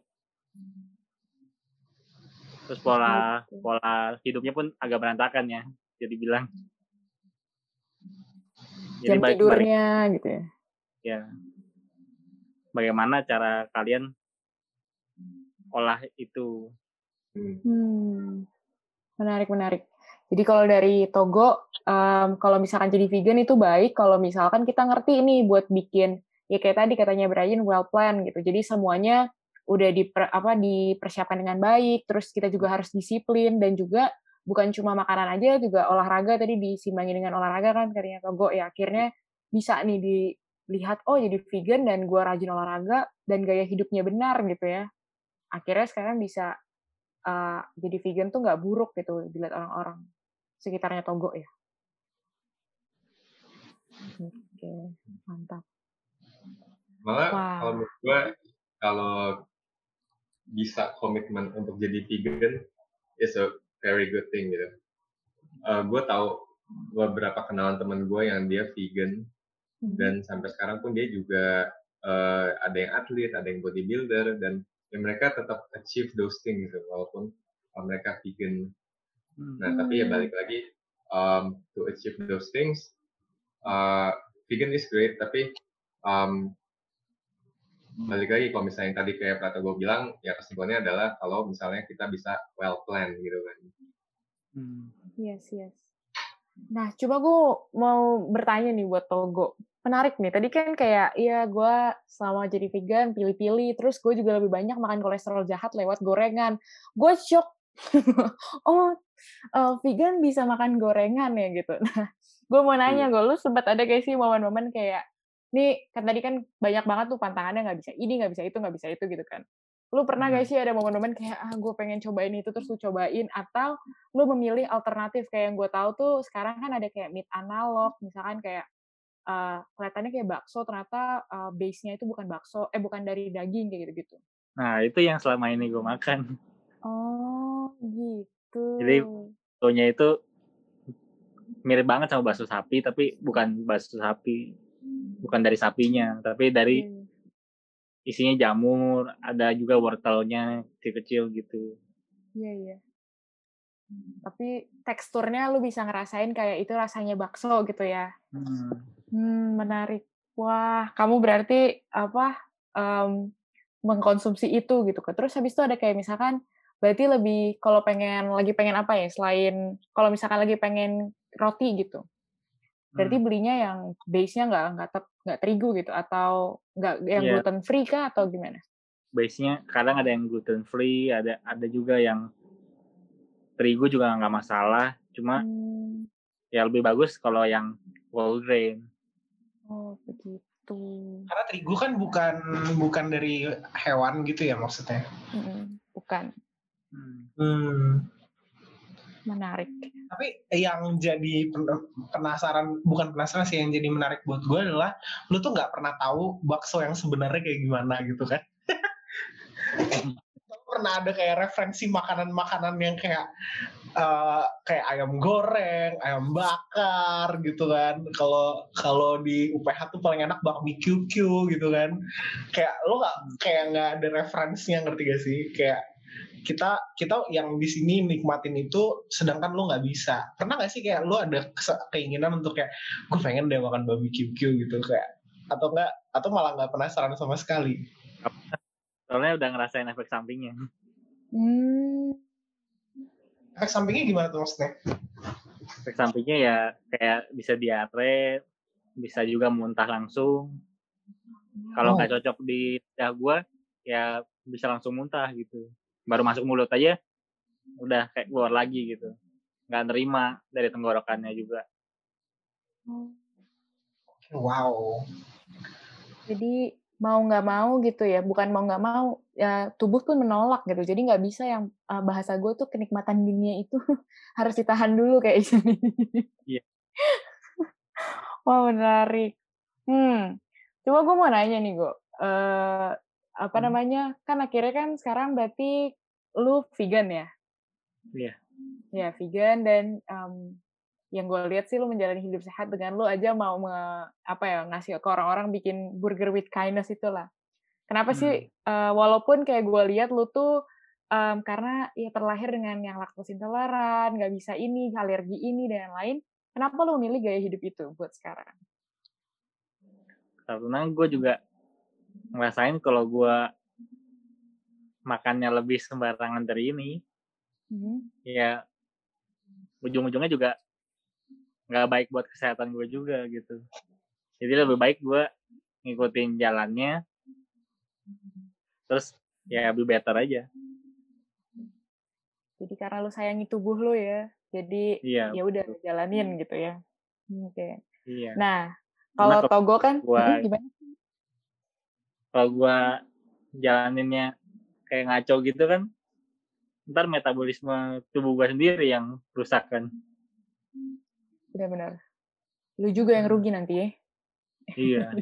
[SPEAKER 1] terus pola pola hidupnya pun agak berantakan ya jadi bilang
[SPEAKER 4] Jam
[SPEAKER 1] balik- balik-
[SPEAKER 4] tidurnya gitu ya.
[SPEAKER 1] Ya bagaimana cara kalian olah itu
[SPEAKER 5] Hmm.
[SPEAKER 4] Hmm. Menarik, menarik. Jadi kalau dari Togo, em, kalau misalkan jadi vegan itu baik kalau misalkan kita ngerti ini buat bikin, ya kayak tadi katanya Brian, well plan gitu. Jadi semuanya udah diper, apa, dipersiapkan dengan baik, terus kita juga harus disiplin, dan juga bukan cuma makanan aja, juga olahraga tadi disimbangi dengan olahraga kan katanya Togo, ya akhirnya bisa nih dilihat, oh jadi vegan dan gua rajin olahraga, dan gaya hidupnya benar gitu ya. Akhirnya sekarang bisa uh, jadi vegan tuh nggak buruk gitu dilihat orang-orang sekitarnya Togo ya. Oke, mantap.
[SPEAKER 5] Malah
[SPEAKER 4] Wah.
[SPEAKER 5] kalau menurut gue kalau bisa komitmen untuk jadi vegan is a very good thing gitu. gue tahu beberapa kenalan temen gue yang dia vegan
[SPEAKER 4] Mhm.
[SPEAKER 5] dan sampai sekarang pun dia juga eh, ada yang atlet, ada yang bodybuilder dan ya mereka tetap achieve those things gitu walaupun eh, mereka vegan. Nah tapi ya
[SPEAKER 4] Hmm.
[SPEAKER 5] balik lagi um, to achieve those things, uh, vegan is great tapi um, balik lagi kalau misalnya yang tadi kayak Prato gue bilang ya kesimpulannya adalah kalau misalnya kita bisa well plan gitu kan.
[SPEAKER 1] Hmm.
[SPEAKER 4] Yes, yes. Nah, coba gue mau bertanya nih buat Togo. Menarik nih, tadi kan kayak, iya gue selama jadi vegan, pilih-pilih, terus gue juga lebih banyak makan kolesterol jahat lewat gorengan. Gue shock. [laughs] oh, eh, vegan bisa makan gorengan ya gitu. [laughs] Nah, gue mau nanya, gue lu sempat ada kayak sih momen-momen kayak, nih kan tadi kan banyak banget tuh pantangannya nggak bisa ini, nggak bisa itu, nggak bisa itu gitu kan. Lu pernah gak sih ada momen-momen kayak, ah gue pengen cobain itu, terus lu cobain, atau lu memilih alternatif kayak yang gue tahu tuh sekarang kan ada kayak meat analog misalkan kayak uh, kelihatannya kayak bakso ternyata uh, base-nya itu bukan bakso eh bukan dari daging kayak gitu-gitu.
[SPEAKER 1] Nah, itu yang selama ini gue makan.
[SPEAKER 4] Oh, gitu.
[SPEAKER 1] Jadi, Baksonya itu mirip banget sama bakso sapi, tapi bukan bakso sapi. Bukan dari sapinya, tapi dari
[SPEAKER 4] Hmm.
[SPEAKER 1] isinya jamur, ada juga wortelnya kecil-kecil gitu.
[SPEAKER 4] Iya, iya. Tapi teksturnya lu bisa ngerasain kayak itu rasanya bakso gitu ya.
[SPEAKER 1] Hmm.
[SPEAKER 4] Hmm, menarik. Wah, kamu berarti apa em, mengkonsumsi itu gitu kan. Terus habis itu ada kayak misalkan berarti lebih kalau pengen lagi pengen apa ya selain kalau misalkan lagi pengen roti gitu. Berarti
[SPEAKER 1] Hmm.
[SPEAKER 4] belinya yang base-nya nggak nggak nggak terigu gitu atau nggak yang
[SPEAKER 1] Iya.
[SPEAKER 4] gluten free kah atau gimana?
[SPEAKER 1] Base-nya kadang ada yang gluten free, ada ada juga yang terigu juga nggak masalah. Cuma
[SPEAKER 4] Hmm,
[SPEAKER 1] ya lebih bagus kalau yang whole grain.
[SPEAKER 4] Oh begitu.
[SPEAKER 6] Karena terigu kan bukan bukan dari hewan gitu ya maksudnya.
[SPEAKER 4] Mm-mm, Bukan
[SPEAKER 1] Hmm.
[SPEAKER 4] Menarik.
[SPEAKER 6] Tapi yang jadi pen- penasaran, bukan penasaran sih, yang jadi menarik buat gue adalah lu tuh nggak pernah tahu bakso yang sebenarnya kayak gimana gitu kan. [laughs] Pernah ada kayak referensi makanan-makanan yang kayak eh, kayak ayam goreng, ayam bakar gitu kan. Kalau kalau di UPH tuh paling enak bakmi QQ gitu kan. Kayak lu nggak kayak nggak ada referensinya ngerti gak sih? Kayak kita kita yang di sini nikmatin itu sedangkan lu nggak bisa pernah nggak sih kayak lu ada keinginan untuk kayak gue pengen deh makan QQ gitu kayak atau enggak atau malah nggak penasaran sama sekali
[SPEAKER 1] Soalnya udah ngerasain efek sampingnya.
[SPEAKER 4] Hmm,
[SPEAKER 6] efek sampingnya gimana tuh maksudnya
[SPEAKER 1] efek sampingnya ya kayak bisa diare bisa juga muntah langsung kalau
[SPEAKER 6] Oh.
[SPEAKER 1] nggak cocok di lidah gue ya bisa langsung muntah gitu baru masuk mulut aja udah kayak keluar lagi gitu nggak nerima dari tenggorokannya juga
[SPEAKER 6] Wow.
[SPEAKER 4] Jadi mau nggak mau gitu ya, bukan mau nggak mau, ya tubuh pun menolak gitu. Jadi nggak bisa yang uh, bahasa gue tuh kenikmatan dunia itu [laughs] harus ditahan dulu kayak [laughs] gini.
[SPEAKER 1] Iya. [laughs]
[SPEAKER 4] Wah menarik. Hmm, coba gue mau nanya nih gue, uh, apa
[SPEAKER 1] Hmm.
[SPEAKER 4] namanya? Kan akhirnya kan sekarang berarti lu vegan ya?
[SPEAKER 1] Iya.
[SPEAKER 4] Ya vegan dan um, yang gue lihat sih lu menjalani hidup sehat dengan lu aja mau me- apa ya ngasih ke orang-orang bikin burger with kindness itulah. Kenapa sih uh, walaupun kayak gue lihat lu tuh um, karena ya terlahir dengan yang laktos intoleran, nggak bisa ini, alergi ini dan lain-lain. Kenapa lu memilih gaya hidup itu buat sekarang?
[SPEAKER 1] karena gue juga ngerasain kalau gue makannya lebih sembarangan dari ini
[SPEAKER 4] Hmm.
[SPEAKER 1] ya ujung-ujungnya juga nggak baik buat kesehatan gue juga gitu jadi lebih baik gue ngikutin jalannya terus ya lebih better aja
[SPEAKER 4] Jadi karena lu sayangi tubuh lu ya, jadi
[SPEAKER 1] iya
[SPEAKER 4] ya udah jalanin gitu ya. Oke.
[SPEAKER 1] iya
[SPEAKER 4] Nah, kalau Togo kan
[SPEAKER 1] gua-
[SPEAKER 4] Hmm, gimana?
[SPEAKER 1] kalau gue jalaninnya kayak ngaco gitu kan ntar metabolisme tubuh gue sendiri yang rusak kan
[SPEAKER 4] Benar-benar. Lu juga yang rugi nanti ya.
[SPEAKER 1] iya [laughs]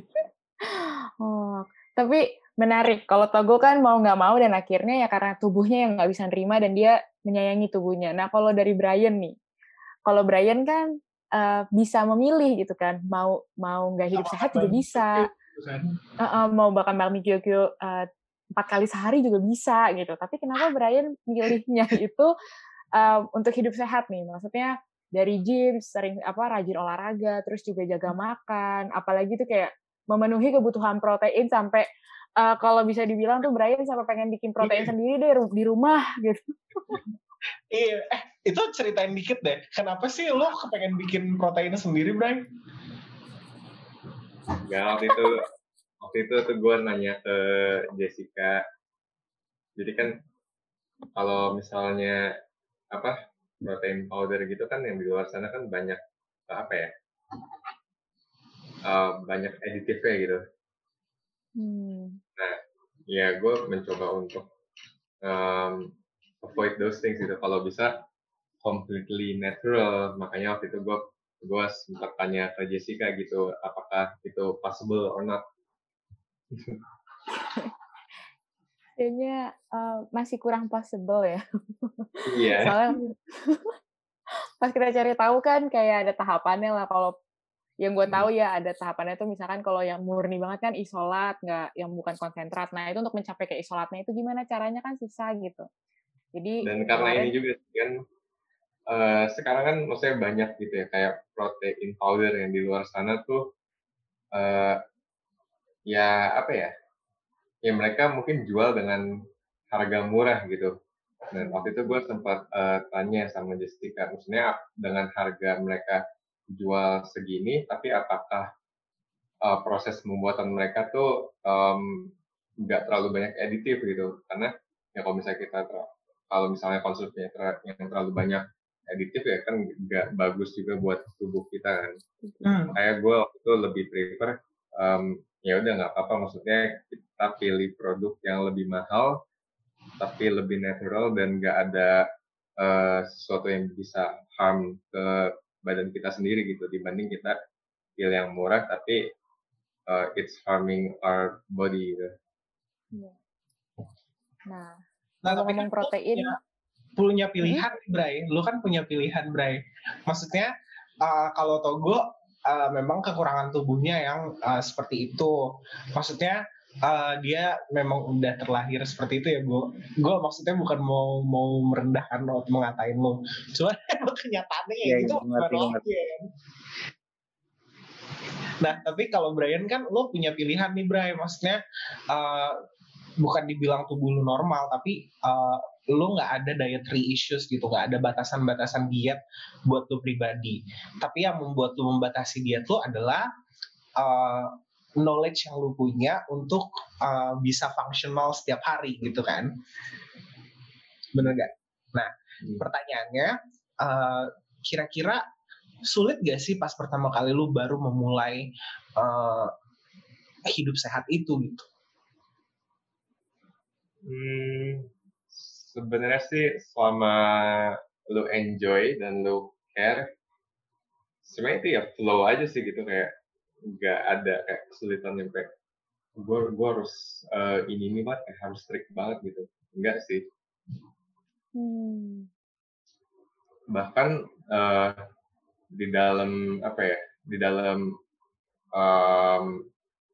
[SPEAKER 4] Oh, tapi menarik. Kalau Togo kan mau nggak mau dan akhirnya ya karena tubuhnya yang nggak bisa nerima dan dia menyayangi tubuhnya. Nah, kalau dari Brian nih, kalau Brian kan eh, bisa memilih gitu kan, mau mau nggak hidup sehat juga bisa, Eh, eh, mau makan bakmi kyo empat kali sehari juga bisa gitu. Tapi kenapa Brian milihnya [laughs] itu eh, untuk hidup sehat nih? Maksudnya dari gym, sering apa rajin olahraga, terus juga jaga makan, apalagi tuh kayak memenuhi kebutuhan protein sampai eh, kalau bisa dibilang tuh Brian sampai pengen bikin protein sendiri deh di rumah [laughs] gitu.
[SPEAKER 6] Iya, eh itu ceritain dikit deh. Kenapa sih lo kepengen bikin protein sendiri, Bray?
[SPEAKER 5] Enggak, waktu itu waktu itu tuh gue nanya ke Jessica. Jadi kan kalau misalnya apa protein powder gitu kan yang di luar sana kan banyak apa ya eh, banyak aditifnya gitu.
[SPEAKER 4] Hmm.
[SPEAKER 5] Ya gue mencoba untuk um, avoid those things gitu. Kalau bisa completely natural. Makanya waktu itu gue gue sempat tanya ke Jessica gitu, apakah itu possible or not. [laughs]
[SPEAKER 4] Kayaknya eh, masih kurang possible ya.
[SPEAKER 5] Iya. [laughs]
[SPEAKER 4] Soalnya pas kita cari tahu kan kayak ada tahapannya lah kalau yang gue tahu ya ada tahapannya tuh misalkan kalau yang murni banget kan isolat nggak yang bukan konsentrat nah itu untuk mencapai ke isolatnya itu gimana caranya kan susah gitu jadi
[SPEAKER 5] Dan karena
[SPEAKER 4] kemarin-
[SPEAKER 5] ini juga kan eh, sekarang kan maksudnya banyak gitu ya kayak protein powder yang di luar sana tuh eh, ya apa ya ya mereka mungkin jual dengan harga murah gitu. Dan waktu itu gue sempat eh, tanya sama Jessica maksudnya dengan harga mereka jual segini tapi apakah eh, proses pembuatan mereka tuh nggak terlalu banyak aditif gitu? Karena ya kalau misalnya kita kalau misalnya konsumsinya ter- yang terlalu banyak aditif ya kan nggak bagus juga buat tubuh kita kan.
[SPEAKER 6] Hmm.
[SPEAKER 5] kayak gue waktu itu lebih prefer em, ya udah nggak apa-apa maksudnya kita pilih produk yang lebih mahal tapi lebih natural dan nggak ada eh, sesuatu yang bisa harm ke badan kita sendiri gitu dibanding kita pilih yang murah tapi eh, it's harming our body gitu.
[SPEAKER 4] nah
[SPEAKER 6] Nah, tapi
[SPEAKER 4] ngomong
[SPEAKER 6] kan
[SPEAKER 4] protein
[SPEAKER 6] punya, punya pilihan, nih, Bray. Lu kan punya pilihan, Bray. Maksudnya, uh, kalau Togo uh, memang kekurangan tubuhnya yang uh, seperti itu. Maksudnya, uh, dia memang udah terlahir seperti itu ya, gue. Gue maksudnya bukan mau mau merendahkan lo mengatain lo. Cuma [laughs] kenyataannya ya
[SPEAKER 1] iya,
[SPEAKER 6] gitu.
[SPEAKER 1] ngerti,
[SPEAKER 6] lagi ya. Nah, tapi kalau Brian kan lo punya pilihan nih, Bray. Maksudnya, uh, bukan dibilang tubuh lu normal, tapi uh, lu nggak ada dietary issues gitu, nggak ada batasan-batasan diet buat lu pribadi. Tapi yang membuat lu membatasi diet lu adalah uh, knowledge yang lu punya untuk uh, bisa fungsional setiap hari gitu kan. Bener gak? Nah,
[SPEAKER 5] Hmm.
[SPEAKER 6] pertanyaannya, uh, kira-kira sulit gak sih pas pertama kali lu baru memulai uh, hidup sehat itu gitu?
[SPEAKER 5] Hmm, sebenarnya sih selama lu enjoy dan lu care, sebenarnya itu ya flow aja sih gitu kayak nggak ada kayak kesulitan yang kayak gue gue harus eh, ini ini banget kayak harus strict banget gitu enggak sih
[SPEAKER 4] Hmm.
[SPEAKER 5] bahkan eh, di dalam apa ya di dalam em,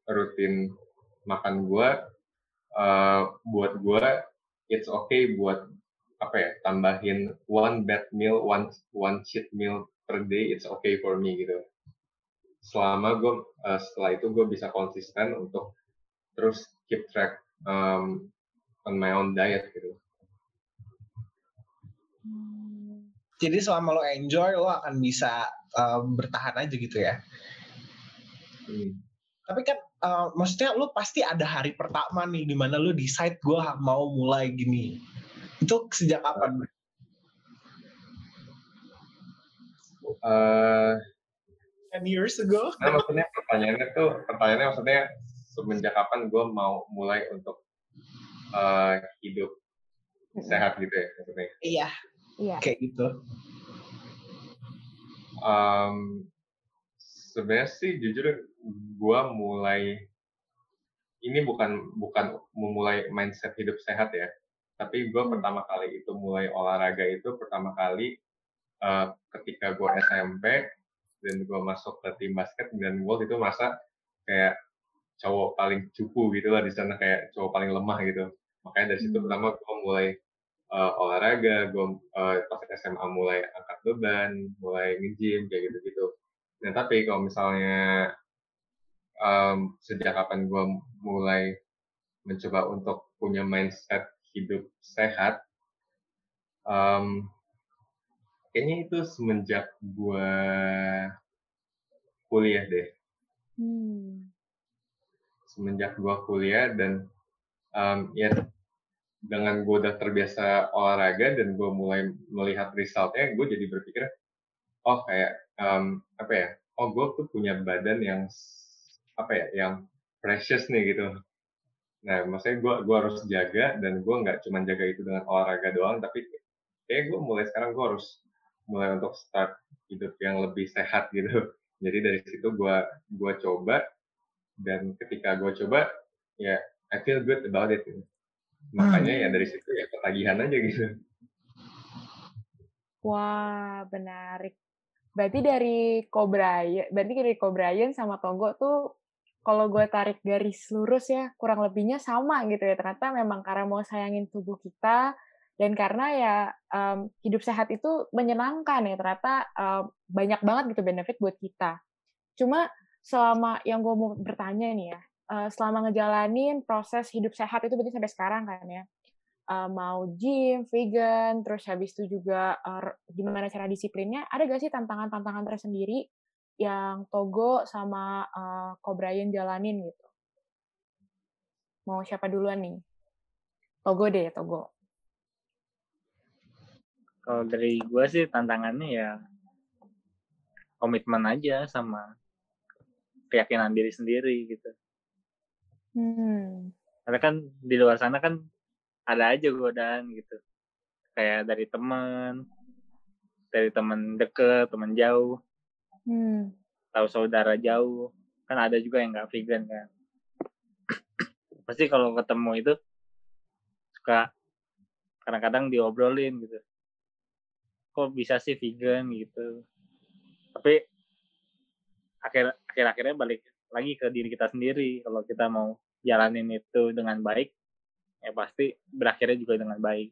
[SPEAKER 5] rutin makan gue eh, buat gue it's okay buat apa ya tambahin one bad meal one one cheat meal per day it's okay for me gitu selama gue eh, setelah itu gue bisa konsisten untuk terus keep track um, on my own diet gitu.
[SPEAKER 6] Jadi selama lo enjoy, lo akan bisa uh, bertahan aja gitu ya.
[SPEAKER 5] Hmm.
[SPEAKER 6] Tapi kan uh, maksudnya lo pasti ada hari pertama nih di mana lo decide gue mau mulai gini. Itu sejak kapan?
[SPEAKER 5] Eh,
[SPEAKER 6] 10 years ago? [laughs]
[SPEAKER 5] Nah, maksudnya pertanyaannya tuh, pertanyaannya maksudnya semenjak kapan gue mau mulai untuk eh, hidup sehat gitu ya maksudnya.
[SPEAKER 6] Iya,
[SPEAKER 4] Iya.
[SPEAKER 6] kayak gitu.
[SPEAKER 5] Em, sebenarnya sih jujur gue mulai ini bukan bukan memulai mindset hidup sehat ya, tapi gue
[SPEAKER 4] Hmm.
[SPEAKER 5] pertama kali itu mulai olahraga itu pertama kali eh, ketika gue SMP dan gue masuk ke tim basket dan gue itu masa kayak cowok paling cupu gitu lah di sana kayak cowok paling lemah gitu makanya dari situ
[SPEAKER 4] Hmm.
[SPEAKER 5] pertama gue mulai eh, olahraga gue eh, pas SMA mulai angkat beban mulai nge-gym kayak gitu gitu nah tapi kalau misalnya em, sejak kapan gue mulai mencoba untuk punya mindset hidup sehat em, kayaknya itu semenjak gue kuliah deh
[SPEAKER 4] Hmm.
[SPEAKER 5] semenjak gua kuliah dan um, ya dengan gue udah terbiasa olahraga dan gue mulai melihat resultnya gue jadi berpikir oh kayak um, apa ya oh gue tuh punya badan yang apa ya yang precious nih gitu. Nah maksudnya gue gua harus jaga dan gue nggak cuma jaga itu dengan olahraga doang tapi kayak gue mulai sekarang gue harus mulai untuk start hidup yang lebih sehat gitu. [laughs] Jadi dari situ gue gua coba dan ketika gue coba ya I feel good about it. Makanya ya dari situ ya ketagihan aja gitu.
[SPEAKER 4] Wah, menarik. Berarti dari Kobrayan, berarti dari Kobrayan sama Togo tuh kalau gue tarik garis lurus ya, kurang lebihnya sama gitu ya. Ternyata memang karena mau sayangin tubuh kita dan karena ya em, hidup sehat itu menyenangkan ya. Ternyata em, banyak banget gitu benefit buat kita. Cuma selama yang gue mau bertanya nih ya, eh, selama ngejalanin proses hidup sehat itu berarti sampai sekarang kan ya, eh, mau gym, vegan, terus habis itu juga eh, gimana cara disiplinnya, ada gak sih tantangan-tantangan tersendiri yang Togo sama Brian jalanin gitu? Mau siapa duluan nih? Togo deh, Togo.
[SPEAKER 1] Kalau dari gue sih tantangannya ya komitmen aja sama keyakinan diri sendiri gitu.
[SPEAKER 4] Hmm.
[SPEAKER 1] Karena kan di luar sana kan ada aja godaan gitu. Kayak dari teman, dari teman deket, teman jauh,
[SPEAKER 4] Hmm.
[SPEAKER 1] tahu saudara jauh. Kan ada juga yang nggak vegan kan. [clears throat] Pasti kalau ketemu itu suka kadang-kadang diobrolin gitu. Kok bisa sih vegan gitu. Tapi akhir akhir akhirnya balik lagi ke diri kita sendiri kalau kita mau jalanin itu dengan baik ya pasti berakhirnya juga dengan baik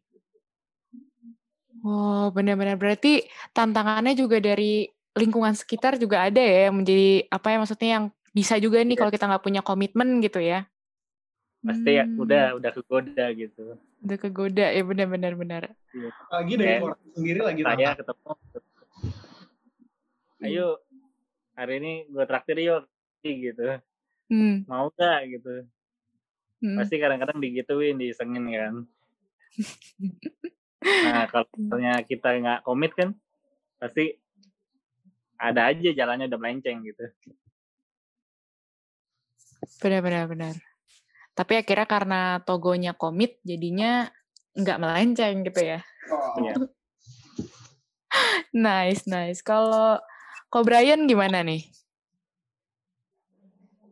[SPEAKER 4] Oh, benar-benar berarti tantangannya juga dari lingkungan sekitar juga ada ya yang menjadi apa ya maksudnya yang bisa juga nih
[SPEAKER 1] Iya.
[SPEAKER 4] kalau kita nggak punya komitmen gitu ya.
[SPEAKER 1] pasti ya
[SPEAKER 4] Hmm.
[SPEAKER 1] udah udah kegoda gitu
[SPEAKER 4] Udah kegoda ya benar-benar benar.
[SPEAKER 6] Lagi dari keluarga sendiri lagi
[SPEAKER 1] saya ketemu ayo hari ini gue traktir yuk gitu
[SPEAKER 4] Hmm.
[SPEAKER 1] mau gak gitu
[SPEAKER 4] hmm.
[SPEAKER 1] pasti kadang-kadang digituin disengin kan [laughs] nah kalau misalnya kita nggak komit kan pasti ada aja jalannya udah melenceng gitu
[SPEAKER 4] Benar-benar benar. Tapi akhirnya karena togonya komit, jadinya nggak melenceng gitu ya.
[SPEAKER 6] Oh,
[SPEAKER 1] Iya. [laughs]
[SPEAKER 4] Nice, nice. Kalau kalau Brian gimana nih?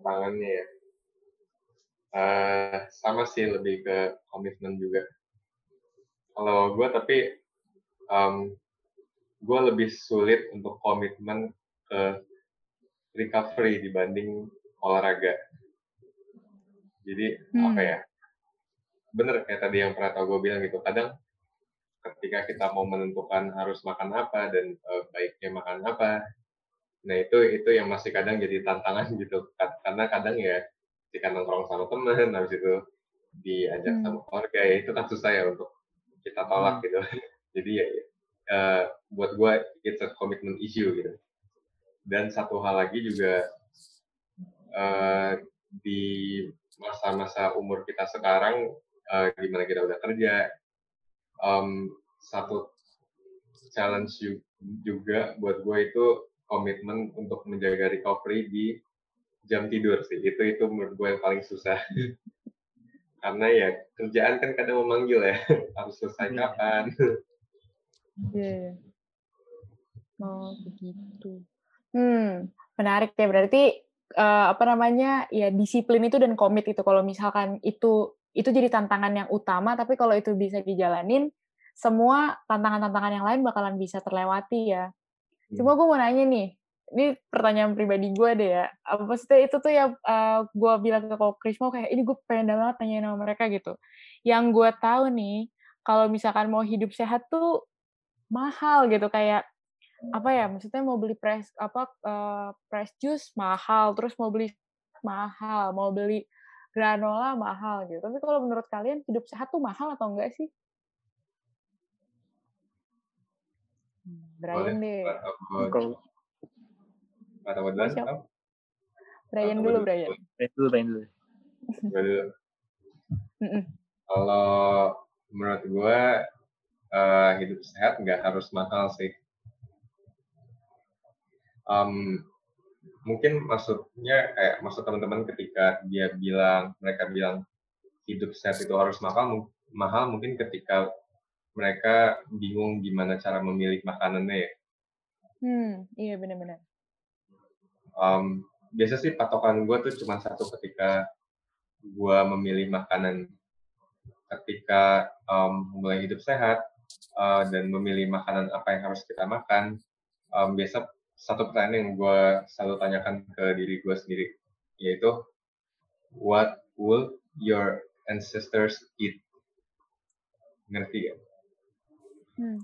[SPEAKER 5] tangannya ya. Eh, sama sih lebih ke komitmen juga. Kalau gue tapi gue lebih sulit untuk komitmen ke recovery dibanding olahraga. Jadi
[SPEAKER 4] Hmm.
[SPEAKER 5] apa ya? Bener kayak tadi yang pernah tau gue bilang gitu. Kadang ketika kita mau menentukan harus makan apa dan eh, baiknya makan apa, Nah itu itu yang masih kadang jadi tantangan [laughs] gitu Ka- karena kadang ya ketika nongkrong sama temen habis itu diajak
[SPEAKER 4] Hmm.
[SPEAKER 5] sama keluarga ya itu kan susah ya untuk kita tolak gitu [laughs] jadi ya eh, buat gue it's a commitment issue gitu. Dan satu hal lagi juga eh, di masa-masa umur kita sekarang eh, gimana kita udah kerja em, satu challenge ju- juga buat gue itu komitmen untuk menjaga recovery di jam tidur sih. Itu itu menurut gue yang paling susah. [laughs] Karena ya kerjaan kan kadang memanggil ya [laughs] harus selesai
[SPEAKER 1] Iya.
[SPEAKER 5] kapan [laughs]
[SPEAKER 4] Iya. Oh begitu. Hmm, menarik ya. Berarti eh, apa namanya ya disiplin itu dan komit itu. Kalau misalkan itu itu jadi tantangan yang utama, tapi kalau itu bisa dijalanin, semua tantangan-tantangan yang lain bakalan bisa terlewati ya. Cuma gue mau nanya nih, ini pertanyaan pribadi gue deh ya. Apa maksudnya itu tuh yang gue bilang ke Ko Krismo kayak ini gue pengen banget nanyain sama mereka gitu. Yang gue tahu nih, kalau misalkan mau hidup sehat tuh mahal gitu kayak apa ya maksudnya mau beli press apa eh, press juice mahal terus mau beli mahal mau beli granola mahal gitu tapi kalau menurut kalian hidup sehat tuh mahal atau enggak sih Brian deh
[SPEAKER 1] kalau
[SPEAKER 5] atau duluan
[SPEAKER 4] Siap.
[SPEAKER 5] Am?
[SPEAKER 4] Brian
[SPEAKER 5] Atau
[SPEAKER 4] dulu? Brian
[SPEAKER 1] dulu main dulu
[SPEAKER 5] Gue dulu. Kalau menurut gue eh, hidup sehat nggak harus mahal sih. Em, mungkin maksudnya kayak maksud teman-teman ketika dia bilang mereka bilang hidup sehat itu harus mahal mahal mungkin ketika mereka bingung gimana cara memilih makanannya ya.
[SPEAKER 4] hmm iya benar-benar
[SPEAKER 5] Em, biasa sih patokan gue tuh cuma satu ketika gue memilih makanan ketika em, mulai hidup sehat eh, dan memilih makanan apa yang harus kita makan em, biasa satu pertanyaan yang gue selalu tanyakan ke diri gue sendiri yaitu what would your ancestors eat? Ngerti ya?
[SPEAKER 4] Hmm.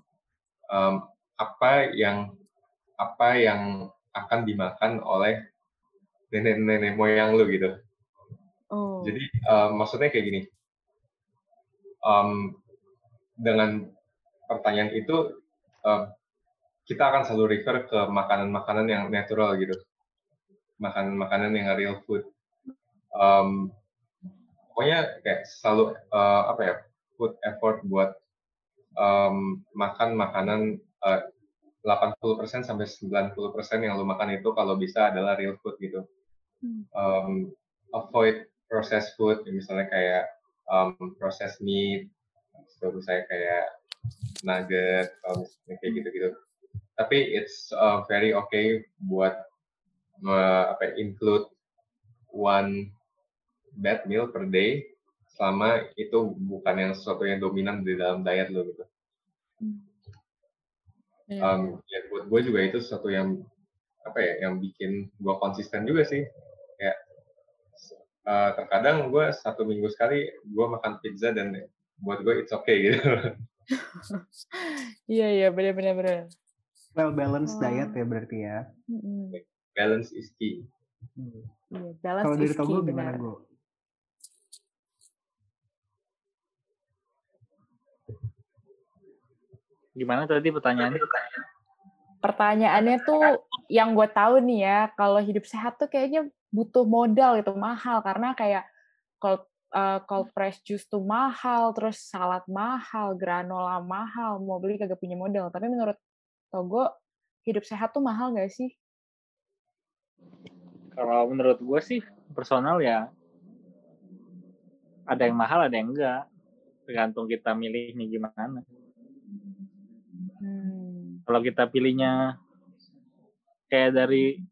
[SPEAKER 5] Em, apa yang apa yang akan dimakan oleh nenek-nenek moyang lu gitu.
[SPEAKER 4] Oh.
[SPEAKER 5] Jadi eh, maksudnya kayak gini, Em, dengan pertanyaan itu eh, kita akan selalu refer ke makanan-makanan yang natural gitu, makanan-makanan yang real food. Em, pokoknya kayak selalu eh, apa ya, put effort buat em, makan makanan eh, 80% sampai 90% yang lu makan itu kalau bisa adalah real food gitu. Em, avoid processed food, misalnya kayak um, processed meat, terus saya kayak nugget, kalau misalnya kayak gitu-gitu. Tapi it's uh, very okay buat me- apa ya, include one bad meal per day selama itu bukan yang sesuatu yang dominan di dalam diet lo gitu.
[SPEAKER 4] Iya,
[SPEAKER 5] Um, ya buat gue juga itu sesuatu yang apa ya yang bikin gue konsisten juga sih kayak uh, terkadang gue satu minggu sekali gue makan pizza dan buat gue it's okay gitu [laughs] [laughs]
[SPEAKER 4] iya iya benar-benar benar
[SPEAKER 7] Well balanced
[SPEAKER 4] Oh.
[SPEAKER 7] diet ya berarti ya.
[SPEAKER 5] Balance is key
[SPEAKER 7] Hmm.
[SPEAKER 4] iya balance
[SPEAKER 7] Kalau dari
[SPEAKER 4] is
[SPEAKER 7] Togo
[SPEAKER 4] key
[SPEAKER 7] gimana
[SPEAKER 4] benar
[SPEAKER 7] Go?
[SPEAKER 1] Gimana tadi pertanyaannya?
[SPEAKER 4] Pertanyaannya tuh yang gue tahu nih ya, kalau hidup sehat tuh kayaknya butuh modal itu mahal karena kayak cold eh, cold press juice tuh mahal, terus salad mahal, granola mahal, mau beli kagak punya modal. Tapi menurut Togo, hidup sehat tuh mahal gak sih?
[SPEAKER 1] Kalau menurut gue sih personal ya ada yang mahal, ada yang enggak. Tergantung kita milihnya gimana.
[SPEAKER 4] Hmm.
[SPEAKER 1] Kalau kita pilihnya kayak dari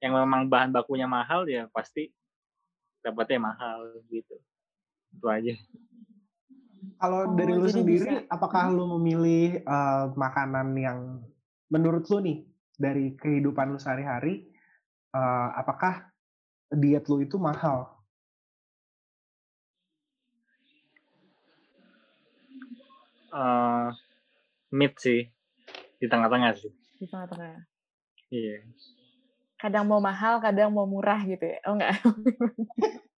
[SPEAKER 1] yang memang bahan bakunya mahal ya pasti dapatnya mahal gitu. Itu aja.
[SPEAKER 6] Kalau
[SPEAKER 4] Oh,
[SPEAKER 6] dari lu sendiri,
[SPEAKER 4] bisa-
[SPEAKER 6] apakah lu memilih eh, makanan yang menurut lu nih dari kehidupan lu sehari-hari, eh, apakah diet lu itu mahal?
[SPEAKER 1] eh mid sih di tengah-tengah sih.
[SPEAKER 4] Di tengah-tengah.
[SPEAKER 1] Iya.
[SPEAKER 4] Kadang mau mahal, kadang mau murah gitu ya. Oh enggak?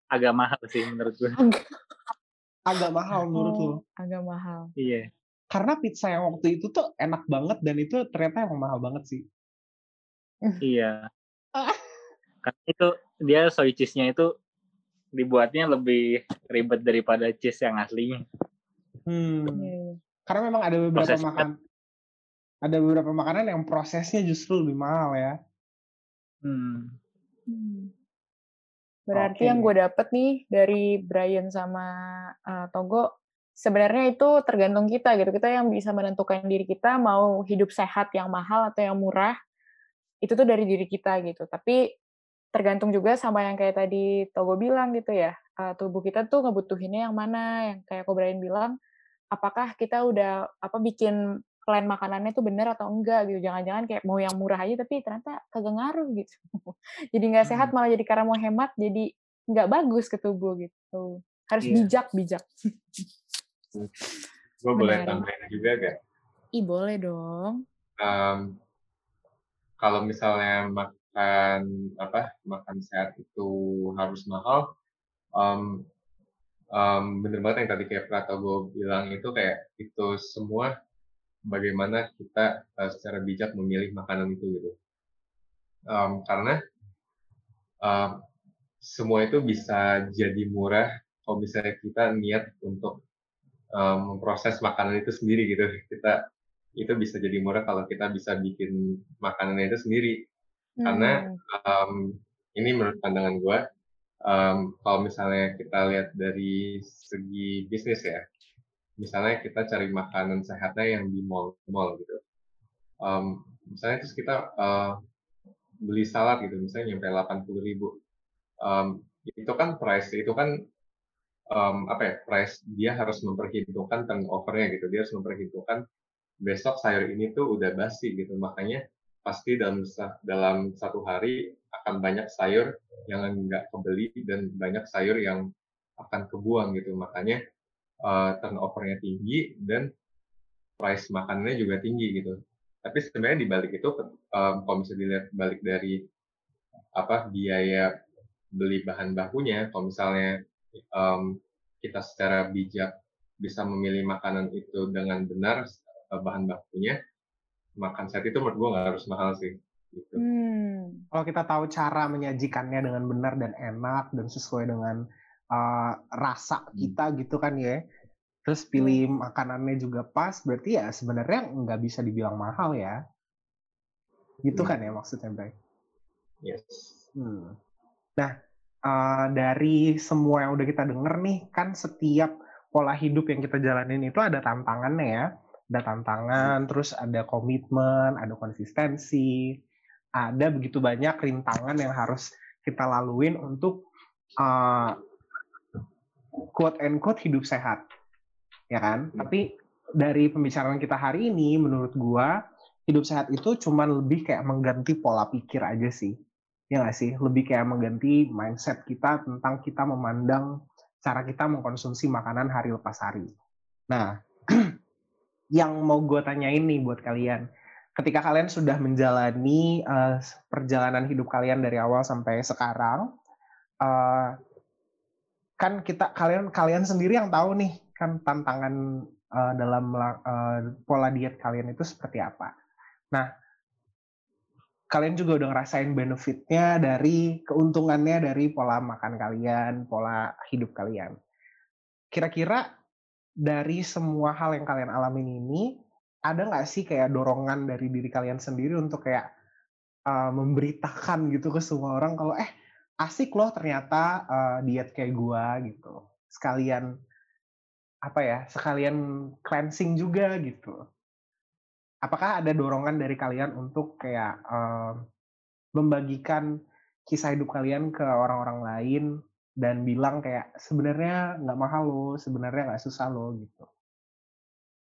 [SPEAKER 1] Agak mahal sih menurut gue.
[SPEAKER 6] Agak mahal menurut lu?
[SPEAKER 4] Oh, agak mahal.
[SPEAKER 1] Iya.
[SPEAKER 6] Karena pizza yang waktu itu tuh enak banget dan itu ternyata emang mahal banget sih.
[SPEAKER 1] Iya. [laughs] Karena itu dia soy cheese-nya itu dibuatnya lebih ribet daripada cheese yang aslinya.
[SPEAKER 6] Hmm.
[SPEAKER 4] Iya, iya.
[SPEAKER 6] Karena memang ada beberapa
[SPEAKER 1] Prosesnya.
[SPEAKER 6] makan, ada beberapa makanan yang prosesnya justru lebih mahal ya.
[SPEAKER 1] Hmm.
[SPEAKER 4] Hmm. Berarti
[SPEAKER 6] Oke.
[SPEAKER 4] yang gue dapet nih dari Brian sama uh, Togo, sebenarnya itu tergantung kita gitu. Kita yang bisa menentukan diri kita mau hidup sehat yang mahal atau yang murah, itu tuh dari diri kita gitu. Tapi tergantung juga sama yang kayak tadi Togo bilang gitu ya, uh, tubuh kita tuh ngebutuhinnya yang mana, yang kayak Ko Brian bilang, apakah kita udah apa bikin plan makanannya tuh bener atau enggak gitu. Jangan-jangan kayak mau yang murah aja tapi ternyata kagak ngaruh gitu. [laughs] jadi nggak sehat malah jadi karena mau hemat jadi nggak bagus ke tubuh gitu. Harus
[SPEAKER 1] Iya.
[SPEAKER 4] bijak bijak.
[SPEAKER 5] Gue boleh tambahin juga gak?
[SPEAKER 4] Ih boleh dong.
[SPEAKER 5] Em, kalau misalnya makan apa makan sehat itu harus mahal, em, em, bener banget yang tadi kayak Pratogo bilang itu kayak itu semua bagaimana kita eh, secara bijak memilih makanan itu gitu. Em, karena em, semua itu bisa jadi murah kalau misalnya kita niat untuk em, memproses makanan itu sendiri gitu. Kita itu bisa jadi murah kalau kita bisa bikin makanannya itu sendiri. Karena
[SPEAKER 4] Hmm.
[SPEAKER 5] um, ini menurut pandangan gue, um, kalau misalnya kita lihat dari segi bisnis ya, misalnya kita cari makanan sehatnya yang di mall-mall gitu. Um, misalnya terus kita uh, beli salad gitu, misalnya nyampe 80 ribu. Um, itu kan price, itu kan um, apa ya, price dia harus memperhitungkan turnover-nya gitu, dia harus memperhitungkan besok sayur ini tuh udah basi gitu, makanya pasti dalam dalam satu hari akan banyak sayur yang nggak kebeli dan banyak sayur yang akan kebuang gitu makanya uh, turnovernya tinggi dan price makanannya juga tinggi gitu tapi sebenarnya di balik itu um, kalau misalnya dilihat balik dari apa biaya beli bahan bakunya kalau misalnya um, kita secara bijak bisa memilih makanan itu dengan benar uh, bahan bakunya makan set itu menurut gue nggak harus mahal sih gitu.
[SPEAKER 4] Hmm.
[SPEAKER 6] Kalau kita tahu cara menyajikannya dengan benar dan enak dan sesuai dengan uh, rasa kita gitu kan ya. Terus pilih makanannya juga pas, berarti ya sebenarnya nggak bisa dibilang mahal ya. Gitu
[SPEAKER 5] Hmm.
[SPEAKER 6] kan ya maksudnya, Bray?
[SPEAKER 5] Yes.
[SPEAKER 6] Hmm. Nah, uh, dari semua yang udah kita denger nih, kan setiap pola hidup yang kita jalanin itu ada tantangannya ya. Ada tantangan, terus ada komitmen, ada konsistensi, ada begitu banyak rintangan yang harus kita laluin untuk uh, quote and quote hidup sehat. Ya kan?
[SPEAKER 5] Hmm.
[SPEAKER 6] Tapi dari pembicaraan kita hari ini, menurut gua, hidup sehat itu cuma lebih kayak mengganti pola pikir aja sih ya nggak sih lebih kayak mengganti mindset kita tentang kita memandang cara kita mengkonsumsi makanan hari lepas hari. Nah, [clears throat] yang mau gue tanyain nih buat kalian, ketika kalian sudah menjalani uh, perjalanan hidup kalian dari awal sampai sekarang, uh, kan kita kalian kalian sendiri yang tahu nih kan tantangan eh, dalam eh, pola diet kalian itu seperti apa. Nah, kalian juga udah ngerasain benefitnya dari keuntungannya dari pola makan kalian, pola hidup kalian. Kira-kira dari semua hal yang kalian alamin ini, ada nggak sih kayak dorongan dari diri kalian sendiri untuk kayak uh, memberitakan gitu ke semua orang kalau eh asik loh ternyata uh, diet kayak gua gitu. Sekalian apa ya? Sekalian cleansing juga gitu. Apakah ada dorongan dari kalian untuk kayak um, membagikan kisah hidup kalian ke orang-orang lain dan bilang kayak sebenarnya nggak mahal loh, sebenarnya nggak susah loh gitu.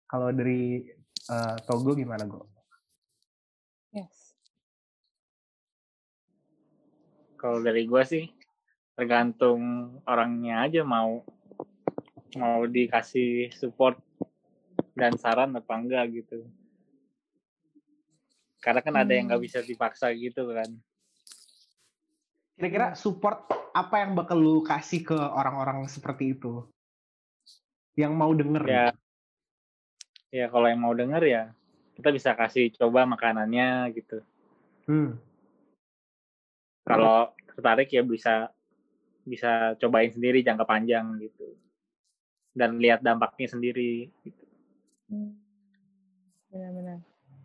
[SPEAKER 6] Kalau dari uh, Togo gimana Go?
[SPEAKER 1] Kalau dari gue sih tergantung orangnya aja mau mau dikasih support dan saran apa enggak gitu. Karena kan ada yang nggak
[SPEAKER 4] Hmm.
[SPEAKER 1] bisa dipaksa gitu kan.
[SPEAKER 6] Kira-kira support apa yang bakal lu kasih ke orang-orang seperti itu? Yang mau denger
[SPEAKER 1] Ya, ya kalau yang mau denger ya kita bisa kasih coba makanannya gitu.
[SPEAKER 6] Hmm.
[SPEAKER 1] Kalau tertarik ya bisa bisa cobain sendiri jangka panjang gitu. Dan lihat dampaknya sendiri. Gitu.
[SPEAKER 4] Hmm. Benar-benar.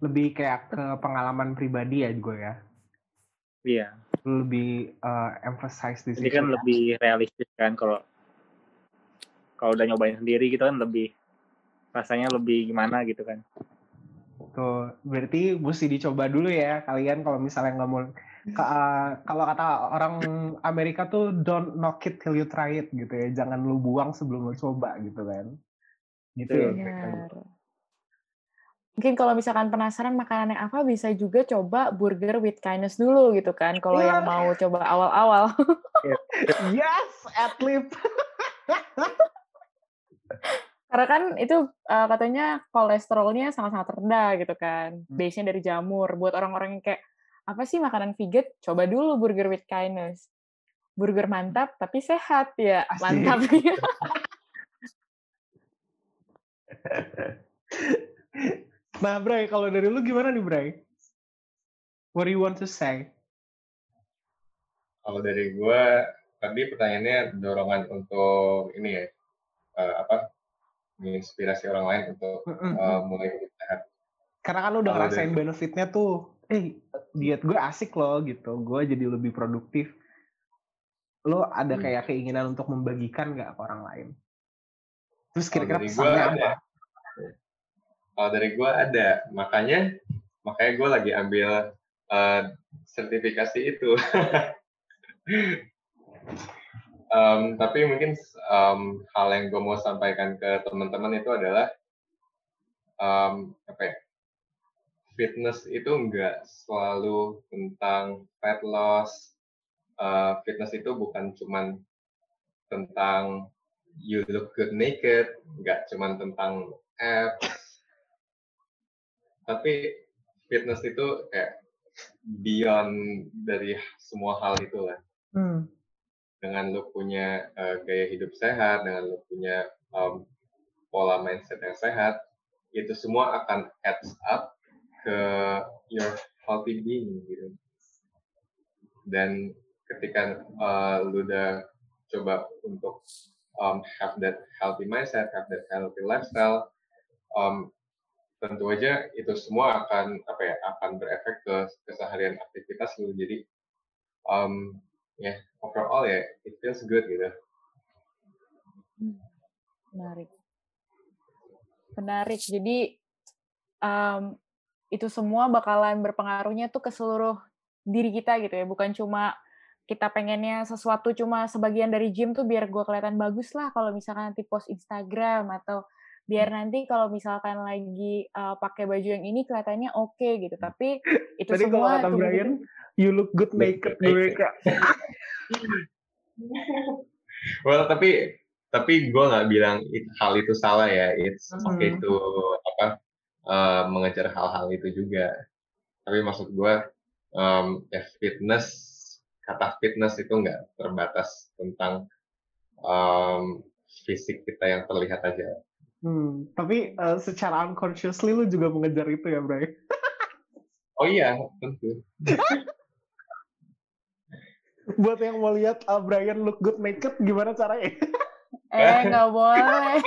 [SPEAKER 6] Lebih kayak ke pengalaman pribadi ya gue ya.
[SPEAKER 1] Iya.
[SPEAKER 6] Lebih uh, emphasize di situ
[SPEAKER 1] kan
[SPEAKER 6] ya.
[SPEAKER 1] lebih realistis kan kalau kalau udah nyobain sendiri gitu kan lebih rasanya lebih gimana gitu kan.
[SPEAKER 6] Tuh, berarti mesti dicoba dulu ya kalian kalau misalnya nggak mau uh, kalau kata orang Amerika tuh don't knock it till you try it gitu ya. Jangan lu buang sebelum lu coba gitu kan. Gitu ya.
[SPEAKER 4] Benar. Mungkin kalau misalkan penasaran makanannya apa, bisa juga coba burger with kindness dulu gitu kan. Kalau
[SPEAKER 6] Iya.
[SPEAKER 4] yang mau coba awal-awal. [laughs]
[SPEAKER 6] Yes, Adlib.
[SPEAKER 4] Karena kan itu uh, katanya kolesterolnya sangat-sangat rendah gitu kan. Base-nya dari jamur. Buat orang-orang yang kayak, apa sih makanan vegan? Coba dulu burger with kindness. Burger mantap, tapi sehat ya.
[SPEAKER 6] Asik.
[SPEAKER 4] Mantap. [laughs]
[SPEAKER 6] nah, Bray, kalau dari lu gimana nih, Bray? What do you want to say?
[SPEAKER 5] Kalau dari gue, tadi pertanyaannya dorongan untuk ini ya, eh, apa, menginspirasi orang lain untuk eh, mulai hidup sehat.
[SPEAKER 6] Karena kan lu udah
[SPEAKER 5] Kalau
[SPEAKER 6] ngerasain
[SPEAKER 5] dari-
[SPEAKER 6] benefitnya tuh. Eh, diet gue asik loh gitu. Gue jadi lebih produktif. Lo ada
[SPEAKER 5] Hmm.
[SPEAKER 6] kayak keinginan untuk membagikan nggak ke orang lain? Terus kira-kira pesannya
[SPEAKER 5] ada.
[SPEAKER 6] apa?
[SPEAKER 5] Kalau dari gue ada, makanya makanya gue lagi ambil eh, sertifikasi itu. [laughs] Em, tapi mungkin em, hal yang gue mau sampaikan ke teman-teman itu adalah em, apa ya? Fitness itu enggak selalu tentang fat loss. Eh, fitness itu bukan cuman tentang you look good naked, nggak cuman tentang abs, tapi fitness itu kayak beyond dari semua hal itu lah.
[SPEAKER 6] Hmm.
[SPEAKER 5] Dengan lu punya uh, gaya hidup sehat, dengan lu punya um, pola mindset yang sehat, itu semua akan adds up ke your healthy being gitu. Dan ketika uh, lu udah coba untuk um, have that healthy mindset, have that healthy lifestyle, um, tentu aja itu semua akan apa ya akan berefek ke keseharian aktivitas lu. Jadi um, ya yeah, overall ya it feels good gitu.
[SPEAKER 4] Menarik. Menarik. Jadi um, itu semua bakalan berpengaruhnya tuh ke seluruh diri kita gitu ya. Bukan cuma kita pengennya sesuatu cuma sebagian dari gym tuh biar gue kelihatan bagus lah kalau misalkan nanti post Instagram atau biar nanti kalau misalkan lagi uh, pakai baju yang ini kelihatannya oke okay, gitu. Tapi itu
[SPEAKER 6] Tadi kalau
[SPEAKER 4] semua
[SPEAKER 6] kata
[SPEAKER 4] tubuh
[SPEAKER 6] Brian,
[SPEAKER 4] kita-
[SPEAKER 6] you look good naked gue kayak.
[SPEAKER 5] Well tapi tapi gue nggak bilang it- hal itu salah ya. It's
[SPEAKER 6] Hmm.
[SPEAKER 5] okay to apa uh, mengejar hal-hal itu juga. Tapi maksud gue um, ya fitness kata fitness itu nggak terbatas tentang um, fisik kita yang terlihat aja.
[SPEAKER 6] Hmm, tapi eh, secara unconsciously lu juga mengejar itu ya, Bray?
[SPEAKER 5] Oh iya, tentu. [laughs]
[SPEAKER 6] Buat yang mau lihat uh, Brian look good naked, gimana caranya?
[SPEAKER 4] Eh, nggak [laughs] boleh.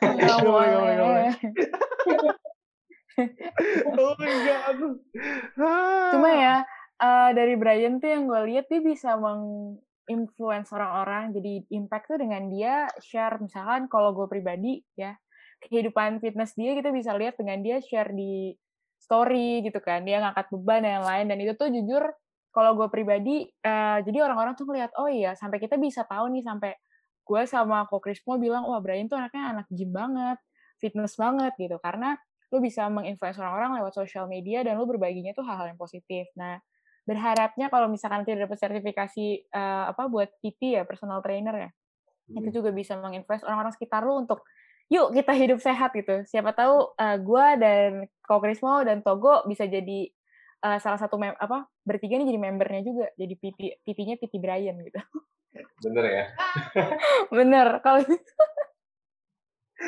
[SPEAKER 4] Nggak
[SPEAKER 6] boleh, nggak boleh, nggak
[SPEAKER 4] boleh. [laughs]
[SPEAKER 6] oh my god.
[SPEAKER 4] Cuma ya, eh, dari Brian tuh yang gue lihat dia bisa menginfluence orang-orang. Jadi impact tuh dengan dia share, misalkan kalau gue pribadi ya, kehidupan fitness dia kita bisa lihat dengan dia share di story gitu kan. Dia ngangkat beban dan yang lain. Dan itu tuh jujur, kalau gue pribadi, eh, jadi orang-orang tuh ngeliat, oh iya, sampai kita bisa tahu nih, sampai gue sama Ko Krismo bilang, wah Brian tuh anaknya anak gym banget, fitness banget gitu. Karena lu bisa menginfluence orang-orang lewat sosial media dan lu berbaginya tuh hal-hal yang positif. Nah, berharapnya kalau misalkan tidak dapat sertifikasi eh, apa buat PT ya, personal trainer ya, itu juga bisa menginfluence orang-orang sekitar lu untuk yuk kita hidup sehat gitu. Siapa tahu eh, gua dan Ko Krismo dan Togo bisa jadi eh, salah satu mem apa bertiga nih jadi membernya juga, jadi PT PT-nya PT Brian gitu.
[SPEAKER 5] Bener ya? [laughs]
[SPEAKER 4] Bener kalau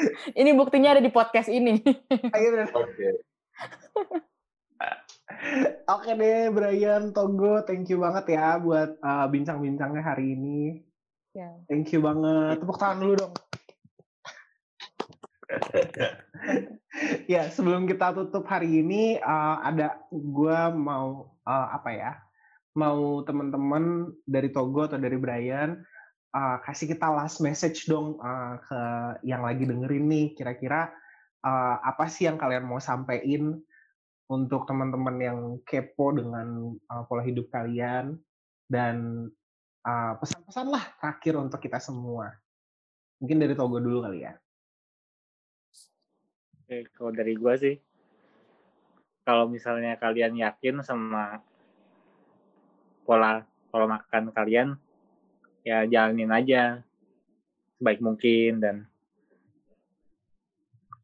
[SPEAKER 4] [laughs] ini buktinya ada di podcast ini.
[SPEAKER 5] Oke.
[SPEAKER 6] Oke deh, Brian, Togo, thank you banget ya buat uh, bincang-bincangnya hari ini.
[SPEAKER 4] Ya.
[SPEAKER 6] Thank you banget. Tepuk tangan dulu dong. [laughs] ya, sebelum kita tutup hari ini, uh, ada gue mau uh, apa ya? Mau teman-teman dari Togo atau dari Brian uh, kasih kita last message dong uh, ke yang lagi dengerin nih. Kira-kira uh, apa sih yang kalian mau sampein untuk teman-teman yang kepo dengan uh, pola hidup kalian dan uh, pesan-pesan lah terakhir untuk kita semua. Mungkin dari Togo dulu kali ya.
[SPEAKER 1] Oke, kalau dari gua sih, kalau misalnya kalian yakin sama pola pola makan kalian, ya jalanin aja sebaik mungkin dan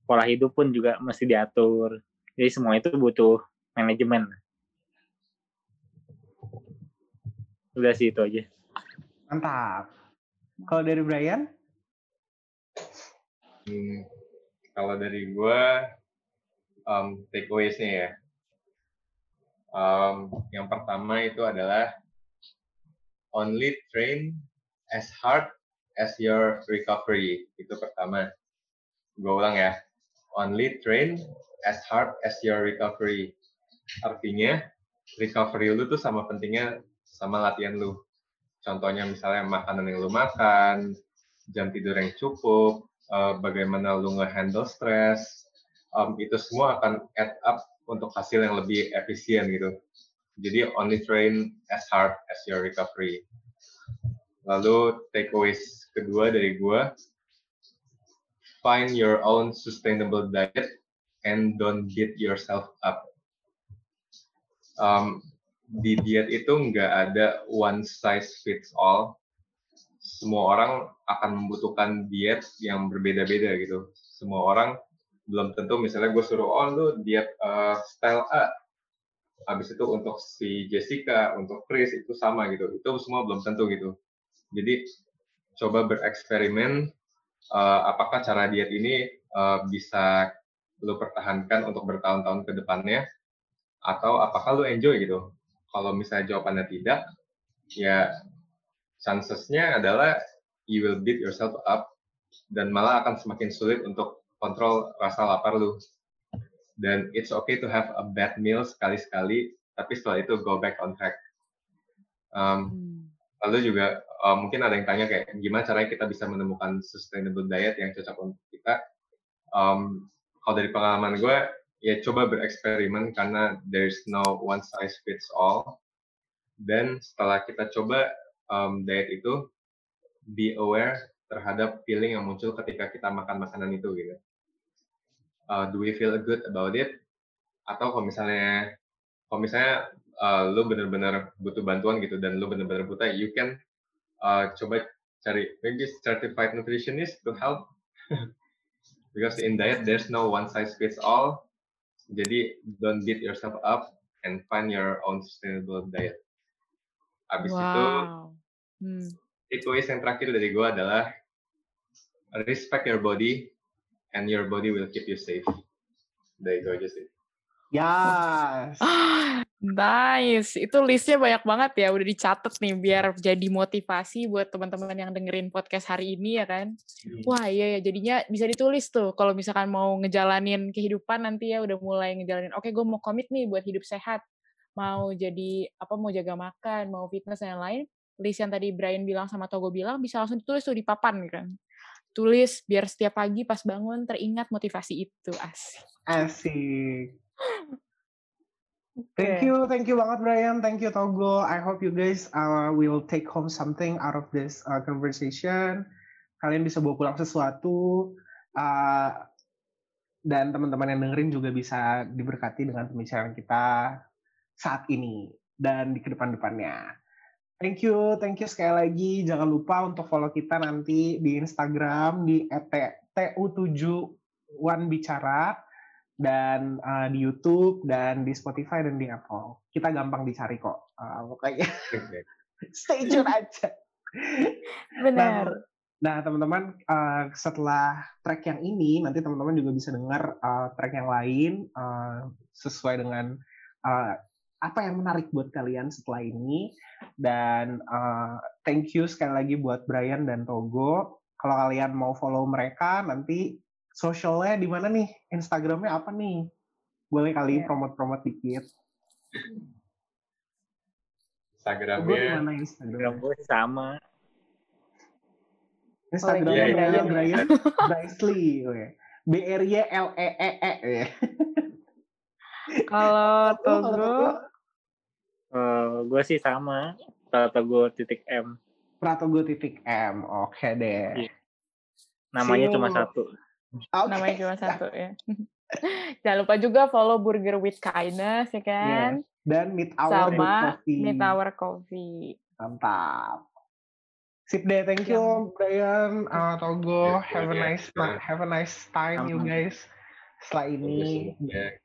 [SPEAKER 1] pola hidup pun juga mesti diatur. Jadi semua itu butuh manajemen. Udah sih itu aja.
[SPEAKER 6] Mantap. Kalau dari Brian?
[SPEAKER 5] Hmm, kalau dari gue, um, takeaways-nya ya. Um, yang pertama itu adalah only train as hard as your recovery. Itu pertama. Gue ulang ya. Only train as hard as your recovery. Artinya, recovery lu tuh sama pentingnya sama latihan lu. Contohnya misalnya makanan yang lu makan, jam tidur yang cukup, uh, bagaimana lu nge-handle stres, um, itu semua akan add up untuk hasil yang lebih efisien gitu. Jadi only train as hard as your recovery. Lalu takeaways kedua dari gua, find your own sustainable diet and don't beat yourself up. Um, di diet itu nggak ada one size fits all. Semua orang akan membutuhkan diet yang berbeda-beda gitu. Semua orang belum tentu misalnya gue suruh oh lu diet uh, style A. Habis itu untuk si Jessica, untuk Chris itu sama gitu. Itu semua belum tentu gitu. Jadi coba bereksperimen uh, apakah cara diet ini uh, bisa lu pertahankan untuk bertahun-tahun ke depannya atau apakah lu enjoy gitu. Kalau misalnya jawabannya tidak, ya chancesnya adalah you will beat yourself up dan malah akan semakin sulit untuk kontrol rasa lapar lu. Dan it's okay to have a bad meal sekali-sekali, tapi setelah itu go back on track. Um, lalu juga uh, mungkin ada yang tanya kayak gimana caranya kita bisa menemukan sustainable diet yang cocok untuk kita. Um, kalau dari pengalaman gue, ya coba bereksperimen karena there's no one size fits all. Dan setelah kita coba um, diet itu, be aware terhadap feeling yang muncul ketika kita makan makanan itu gitu. Uh, do we feel good about it? Atau kalau misalnya kalau misalnya uh, lu bener-bener butuh bantuan gitu dan lu bener-bener buta, you can uh, coba cari maybe certified nutritionist to help. [laughs] Because in diet there's no one size fits all. Jadi don't beat yourself up and find your own sustainable diet. Habis itu
[SPEAKER 4] Wow. Hmm.
[SPEAKER 5] takeaways yang terakhir dari gue adalah respect your body and your body will keep you safe. Udah itu aja sih.
[SPEAKER 6] Yes. [gasps]
[SPEAKER 4] nice. Itu listnya banyak banget ya. Udah dicatat nih biar jadi motivasi buat teman-teman yang dengerin podcast hari ini ya kan. Wah iya ya jadinya bisa ditulis tuh kalau misalkan mau ngejalanin kehidupan nanti ya udah mulai ngejalanin. Oke gue mau komit nih buat hidup sehat. Mau jadi apa mau jaga makan, mau fitness dan lain-lain. List yang tadi Brian bilang sama Togo bilang bisa langsung ditulis tuh di papan kan. Tulis biar setiap pagi pas bangun teringat motivasi itu. Asik.
[SPEAKER 6] Asik. Thank you, thank you banget Brian, thank you Togo. I hope you guys uh, will take home something out of this uh, conversation. Kalian bisa bawa pulang sesuatu, uh, dan teman-teman yang dengerin juga bisa diberkati dengan pembicaraan kita saat ini dan di ke depan-depannya. Thank you, thank you sekali lagi. Jangan lupa untuk follow kita nanti di Instagram di @tu7wanbicara dan uh, di YouTube dan di Spotify dan di Apple. Kita gampang dicari kok. Uh, pokoknya [laughs] stay tune aja.
[SPEAKER 4] Benar.
[SPEAKER 6] Nah, teman-teman, uh, setelah track yang ini, nanti teman-teman juga bisa dengar uh, track yang lain uh, sesuai dengan uh, apa yang menarik buat kalian setelah ini. Dan uh, thank you sekali lagi buat Brian dan Togo. Kalau kalian mau follow mereka, nanti socialnya di mana nih? Instagramnya apa nih? Boleh kali
[SPEAKER 4] Iya.
[SPEAKER 6] promote-promote dikit.
[SPEAKER 5] Instagramnya
[SPEAKER 6] mana
[SPEAKER 1] Instagram
[SPEAKER 6] Instagram?
[SPEAKER 1] gue sama.
[SPEAKER 6] Instagramnya
[SPEAKER 5] iya,
[SPEAKER 6] Brian,
[SPEAKER 5] iya.
[SPEAKER 6] Brian, Brightly. Oke. B R Y L E E E. ya.
[SPEAKER 4] Kalau
[SPEAKER 6] Togo,
[SPEAKER 1] Eh, gue sih sama. Gue titik M.
[SPEAKER 6] Pratogo titik M. Oke deh.
[SPEAKER 1] Iya. Namanya cuma satu.
[SPEAKER 6] Oke.
[SPEAKER 4] namanya cuma satu ya. [laughs] Jangan lupa juga follow Burger with Kindness ya kan.
[SPEAKER 6] Dan Meet Hour
[SPEAKER 4] Sama
[SPEAKER 6] Coffee.
[SPEAKER 4] Meet Our Coffee.
[SPEAKER 6] Mantap. Sip deh, thank you Brian, uh, Togo.
[SPEAKER 5] Iya,
[SPEAKER 6] Have a
[SPEAKER 5] iya.
[SPEAKER 6] nice have a nice time you guys. Setelah ini
[SPEAKER 5] ya.